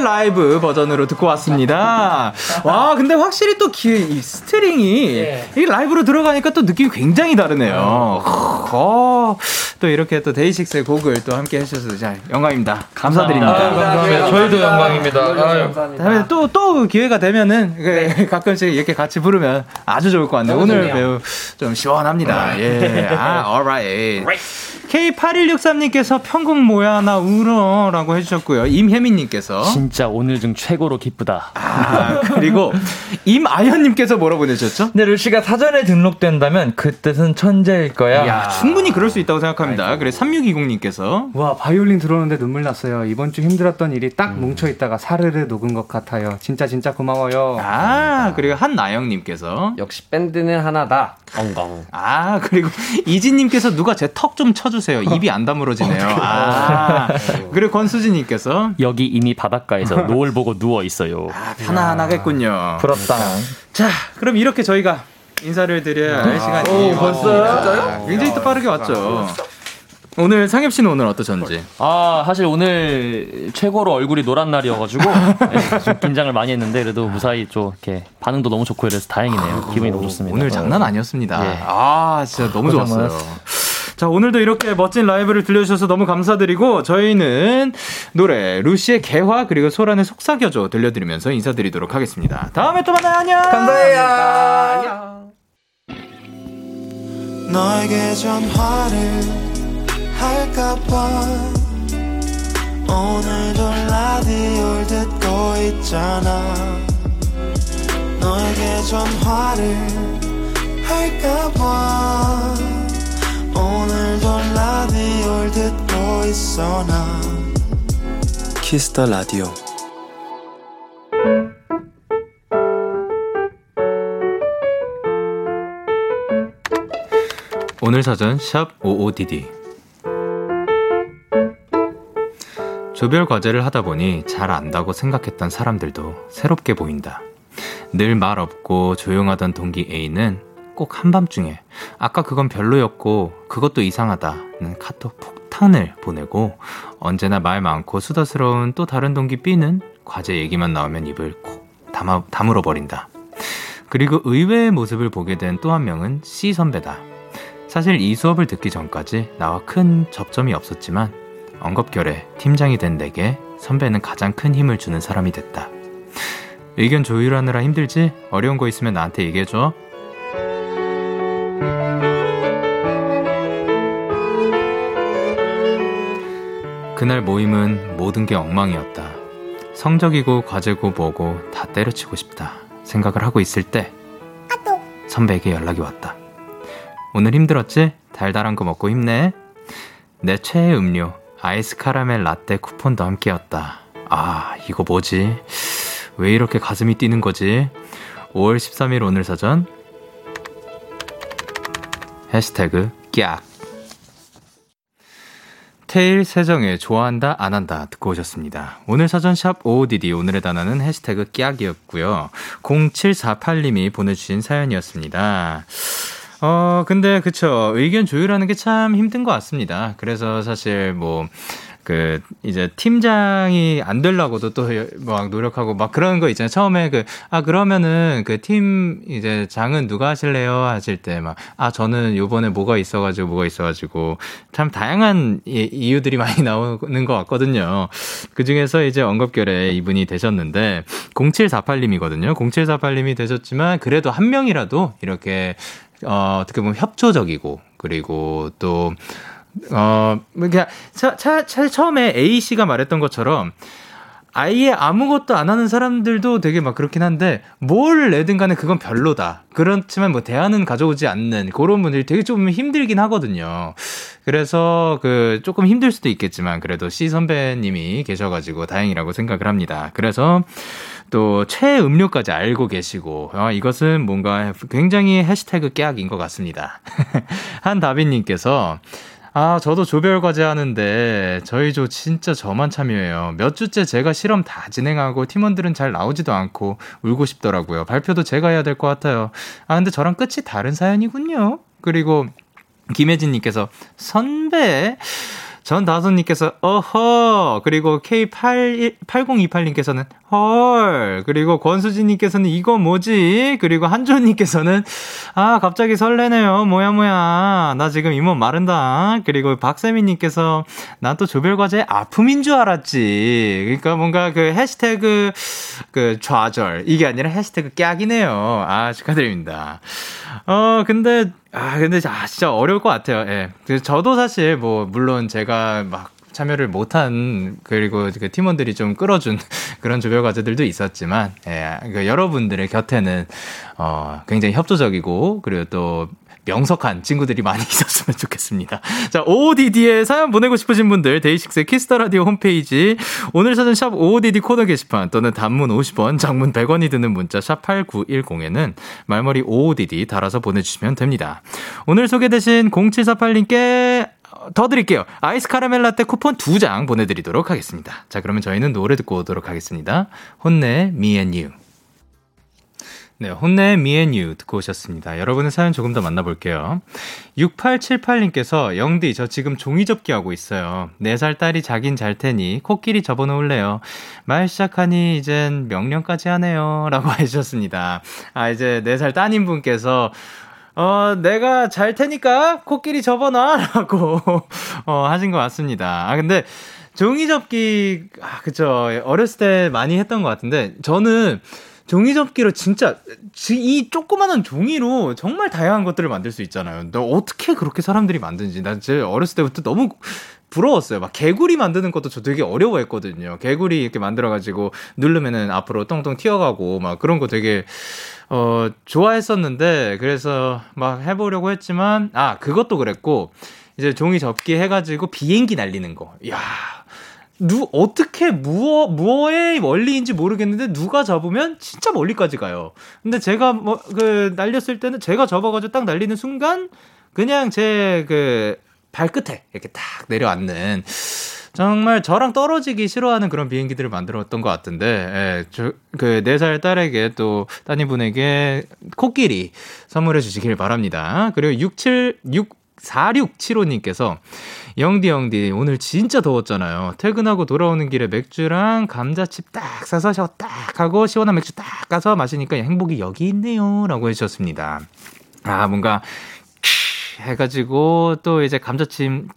의 라이브 버전으로 듣고 왔습니다. 와, 근데 확실히 또 기, 이 string이 이 라이브로 들어가니까 또 느낌이 굉장히 다르네요. 어, 또 이렇게 또 데이식스의 곡을 또 함께 해주셔서 자, 영광입니다. 감사드립니다. 아유, 감사합니다. 저희도 영광입니다. 다음에 또, 또 기회가 되면은 그 가끔씩 이렇게 같이 부르면 아주 좋을 것 같네요. 오늘 좋네요. 매우 좀 시원합니다. 예. 아, alright. K8163님께서 편곡 뭐야 나 울어라고 해주셨고요. 임혜민님께서 진짜 오늘 중 최고로 기쁘다. 아, 그리고 임아현님께서 뭐라 보내셨죠? 근데 루시가 사전에 등록된다면 그 뜻은 천재일 거야. 야, 충분히 그럴 수 있다고 생각합니다. 그래 3620님께서 와 바이올린 들어오는데 눈물 났어요. 이번 주 힘들었던 일이 딱 뭉쳐 있다가 사르르 녹은 것 같아요. 진짜 진짜 고마워요. 아 그리고 한나영님께서 역시 밴드는 하나다. 엉엉. 아 그리고 이진님께서 누가 제 턱 좀 쳐주세요. 입이 안 다물어지네요. 아 그리고 권수진님께서 여기 이미 바닷가에서 (laughs) 노을 보고 누워 있어요. 편안하겠군요. 부럽다. 자, 그럼 이렇게 저희가 인사를 드려야 할 시간이 오, 벌써요? 왔습니다. 굉장히 또 빠르게 왔죠. 오늘 상엽 씨는 오늘 어떠셨는지? 아 사실 오늘 최고로 얼굴이 노란 날이어가지고 (laughs) 네, 좀 긴장을 많이 했는데 그래도 무사히 좀 이렇게 반응도 너무 좋고 이래서 다행이네요. 기분이 너무 좋습니다. 오늘 장난 아니었습니다. 예. 아, 진짜 너무 좋았어요. 자, 오늘도 이렇게 멋진 라이브를 들려주셔서 너무 감사드리고, 저희는 노래, 루시의 개화, 그리고 소란의 속삭여줘 들려드리면서 인사드리도록 하겠습니다. 다음에 또 만나요. 안녕! 감사해요. 너에게 전화를 할까봐 오늘도 라디오를 듣고 있잖아 너에게 전화를 할까봐 오늘도 라디오를 듣고 있어 나. 키스 더 라디오. 오늘 사전 샵 OODD 조별 과제를 하다 보니 잘 안다고 생각했던 사람들도 새롭게 보인다. 늘 말 없고 조용하던 동기 A는 꼭 한밤중에 아까 그건 별로였고 그것도 이상하다는 카톡 폭탄을 보내고 언제나 말 많고 수다스러운 또 다른 동기 B는 과제 얘기만 나오면 입을 콕 다마, 다물어 버린다. 그리고 의외의 모습을 보게 된 또 한 명은 C 선배다. 사실 이 수업을 듣기 전까지 나와 큰 접점이 없었지만 엉겁결에 팀장이 된 내게 선배는 가장 큰 힘을 주는 사람이 됐다. 의견 조율하느라 힘들지? 어려운 거 있으면 나한테 얘기해줘. 그날 모임은 모든 게 엉망이었다. 성적이고 과제고 뭐고 다 때려치고 싶다. 생각을 하고 있을 때 선배에게 연락이 왔다. 오늘 힘들었지? 달달한 거 먹고 힘내. 내 최애 음료 아이스 카라멜 라떼 쿠폰도 함께였다. 아, 이거 뭐지? 왜 이렇게 가슴이 뛰는 거지? 5월 13일 오늘 사전 해시태그 깍 테일 세정에 좋아한다 안 한다 듣고 오셨습니다. 오늘 사전 샵 OODD 오늘의 단어는 해시태그 깍이었고요. 0748님이 보내주신 사연이었습니다. 어 근데 그쵸 의견 조율하는 게 참 힘든 것 같습니다. 그래서 사실 뭐 그 이제 팀장이 안 되려고도 또 막 노력하고 막 그런 거 있잖아요. 처음에 그 아 그러면은 그 팀 이제 장은 누가 하실래요 하실 때 막 아 저는 요번에 뭐가 있어 가지고 뭐가 있어 가지고 참 다양한 이- 이유들이 많이 (laughs) 나오는 것 같거든요. 그 중에서 이제 언급결에 이분이 되셨는데 0748님이거든요. 0748님이 되셨지만 그래도 한 명이라도 이렇게 어, 어떻게 보면 협조적이고, 그리고 또, 어, 뭐 그냥, 차, 차, 차, 처음에 A씨가 말했던 것처럼, 아예 아무것도 안 하는 사람들도 되게 막 그렇긴 한데, 뭘 내든 간에 그건 별로다. 그렇지만 뭐 대안은 가져오지 않는 그런 분들이 되게 좀 힘들긴 하거든요. 그래서 그 조금 힘들 수도 있겠지만, 그래도 C 선배님이 계셔가지고 다행이라고 생각을 합니다. 그래서, 또 최애 음료까지 알고 계시고 아, 이것은 뭔가 굉장히 해시태그 깨악인 것 같습니다. (laughs) 한다빈님께서 아 저도 조별 과제 하는데 저희 조 진짜 저만 참여해요. 몇 주째 제가 실험 다 진행하고 팀원들은 잘 나오지도 않고 울고 싶더라고요. 발표도 제가 해야 될 것 같아요. 아 근데 저랑 끝이 다른 사연이군요. 그리고 김혜진님께서 선배 전 다솜님께서 어허 그리고 K8028님께서는 헐. 그리고 권수진님께서는 이거 뭐지? 그리고 한조님께서는 아 갑자기 설레네요. 뭐야 뭐야. 나 지금 잇몸 마른다. 그리고 박세민님께서 난 또 조별 과제 아픔인 줄 알았지. 그러니까 뭔가 그 해시태그 그 좌절. 이게 아니라 해시태그 깍이네요. 아 축하드립니다. 어 근데 아 근데 아 진짜 어려울 것 같아요. 예. 그 저도 사실 뭐 물론 제가 막 참여를 못한 그리고 그 팀원들이 좀 끌어준 (laughs) 그런 조별 과제들도 있었지만 예, 그 여러분들의 곁에는 어 굉장히 협조적이고 그리고 또 명석한 친구들이 많이 (laughs) 있었으면 좋겠습니다. 자, OODD에 사연 보내고 싶으신 분들, 데이식스의 키스 더 라디오 홈페이지, 오늘 사전 샵 OODD 코너 게시판 또는 단문 50원, 장문 100원이 드는 문자 샵 8910에는 말머리 OODD 달아서 보내주시면 됩니다. 오늘 소개되신 0748님께 더 드릴게요. 아이스 카라멜 라떼 쿠폰 두장 보내드리도록 하겠습니다. 자, 그러면 저희는 노래 듣고 오도록 하겠습니다. 혼내, me and you. 네, 혼내 You 듣고 오셨습니다. 여러분의 사연 조금 더 만나볼게요. 6878님께서 영디 저 지금 종이 접기 하고 있어요. 4살 딸이 자긴 잘 테니 코끼리 접어놓을래요. 말 시작하니 이젠 명령까지 하네요. 라고 (laughs) 해주셨습니다. 아 이제 4살 따님분께서 어, 내가 잘 테니까 코끼리 접어놔! 라고, (laughs) 어, 하신 것 같습니다. 아, 근데, 종이 접기, 아, 그쵸. 어렸을 때 많이 했던 것 같은데, 저는 종이 접기로 진짜, 지- 이 조그마한 종이로 정말 다양한 것들을 만들 수 있잖아요. 너 어떻게 그렇게 사람들이 만드는지, 난제 어렸을 때부터 너무 부러웠어요. 막 개구리 만드는 것도 저 되게 어려워했거든요. 개구리 이렇게 만들어가지고 누르면은 앞으로 똥똥 튀어가고 막 그런 거 되게 어 좋아했었는데 그래서 막 해보려고 했지만 아 그것도 그랬고 이제 종이 접기 해가지고 비행기 날리는 거. 야. 누 어떻게 무어 무어의 원리인지 모르겠는데 누가 접으면 진짜 멀리까지 가요. 근데 제가 뭐 그 날렸을 때는 제가 접어가지고 딱 날리는 순간 그냥 제 그 발끝에 이렇게 딱 내려앉는 정말 저랑 떨어지기 싫어하는 그런 비행기들을 만들었던 것 같은데, 예, 저, 그, 4살 딸에게 또 따님분에게 코끼리 선물해 주시길 바랍니다. 그리고 67, 6, 4675님께서 영디 영디 오늘 진짜 더웠잖아요. 퇴근하고 돌아오는 길에 맥주랑 감자칩 딱 사서 샤워 딱 하고 시원한 맥주 딱 가서 마시니까 행복이 여기 있네요라고 해 주셨습니다. 아 뭔가 해가지고 또 이제 감자칩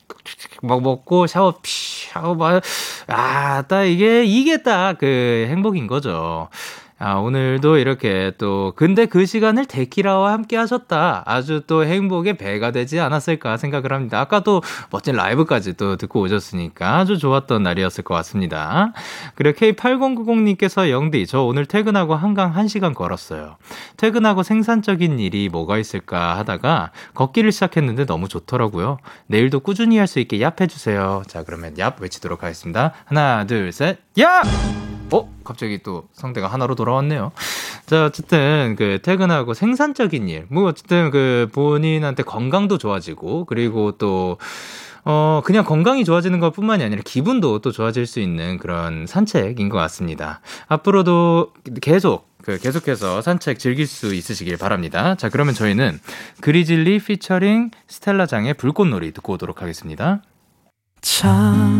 막 먹고 샤워 피 하고 막아딱 이게 이게 딱 그 행복인 거죠. 아, 오늘도 이렇게 또, 근데 그 시간을 데키라와 함께 하셨다. 아주 또 행복의 배가 되지 않았을까 생각을 합니다. 아까도 멋진 라이브까지 또 듣고 오셨으니까 아주 좋았던 날이었을 것 같습니다. 그리고 K8090님께서 영디, 저 오늘 퇴근하고 한강 1시간 걸었어요. 퇴근하고 생산적인 일이 뭐가 있을까 하다가 걷기를 시작했는데 너무 좋더라고요. 내일도 꾸준히 할 수 있게 얍 해주세요. 자, 그러면 얍 외치도록 하겠습니다. 하나, 둘, 셋, 얍! 어? 갑자기 또 성대가 하나로 돌아왔네요. 자, 어쨌든 그 퇴근하고 생산적인 일, 뭐 어쨌든 그 본인한테 건강도 좋아지고 그리고 또 어, 그냥 건강이 좋아지는 것 뿐만이 아니라 기분도 또 좋아질 수 있는 그런 산책인 것 같습니다. 앞으로도 계속 그 계속해서 산책 즐길 수 있으시길 바랍니다. 자, 그러면 저희는 그리즐리 피처링 스텔라장의 불꽃놀이 듣고 오도록 하겠습니다. 참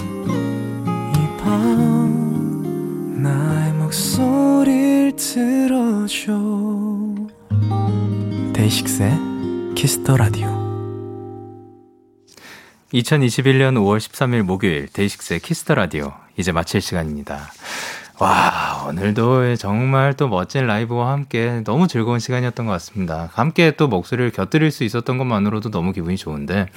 밤 나의 목소리를 들어줘. 데이식스의 키스 더 라디오 2021년 5월 13일 목요일 데이식스의 키스 더 라디오 이제 마칠 시간입니다. 와, 오늘도 정말 또 멋진 라이브와 함께 너무 즐거운 시간이었던 것 같습니다. 함께 또 목소리를 곁들일 수 있었던 것만으로도 너무 기분이 좋은데,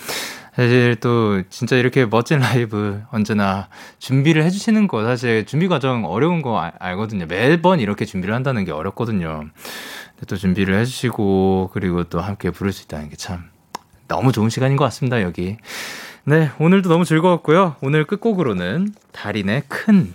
사실 또 진짜 이렇게 멋진 라이브 언제나 준비를 해주시는 거 사실 준비 과정 어려운 거 알, 알거든요. 매번 이렇게 준비를 한다는 게 어렵거든요. 근데 또 준비를 해주시고, 그리고 또 함께 부를 수 있다는 게 참 너무 좋은 시간인 것 같습니다, 여기. 네, 오늘도 너무 즐거웠고요. 오늘 끝곡으로는 다린의 큰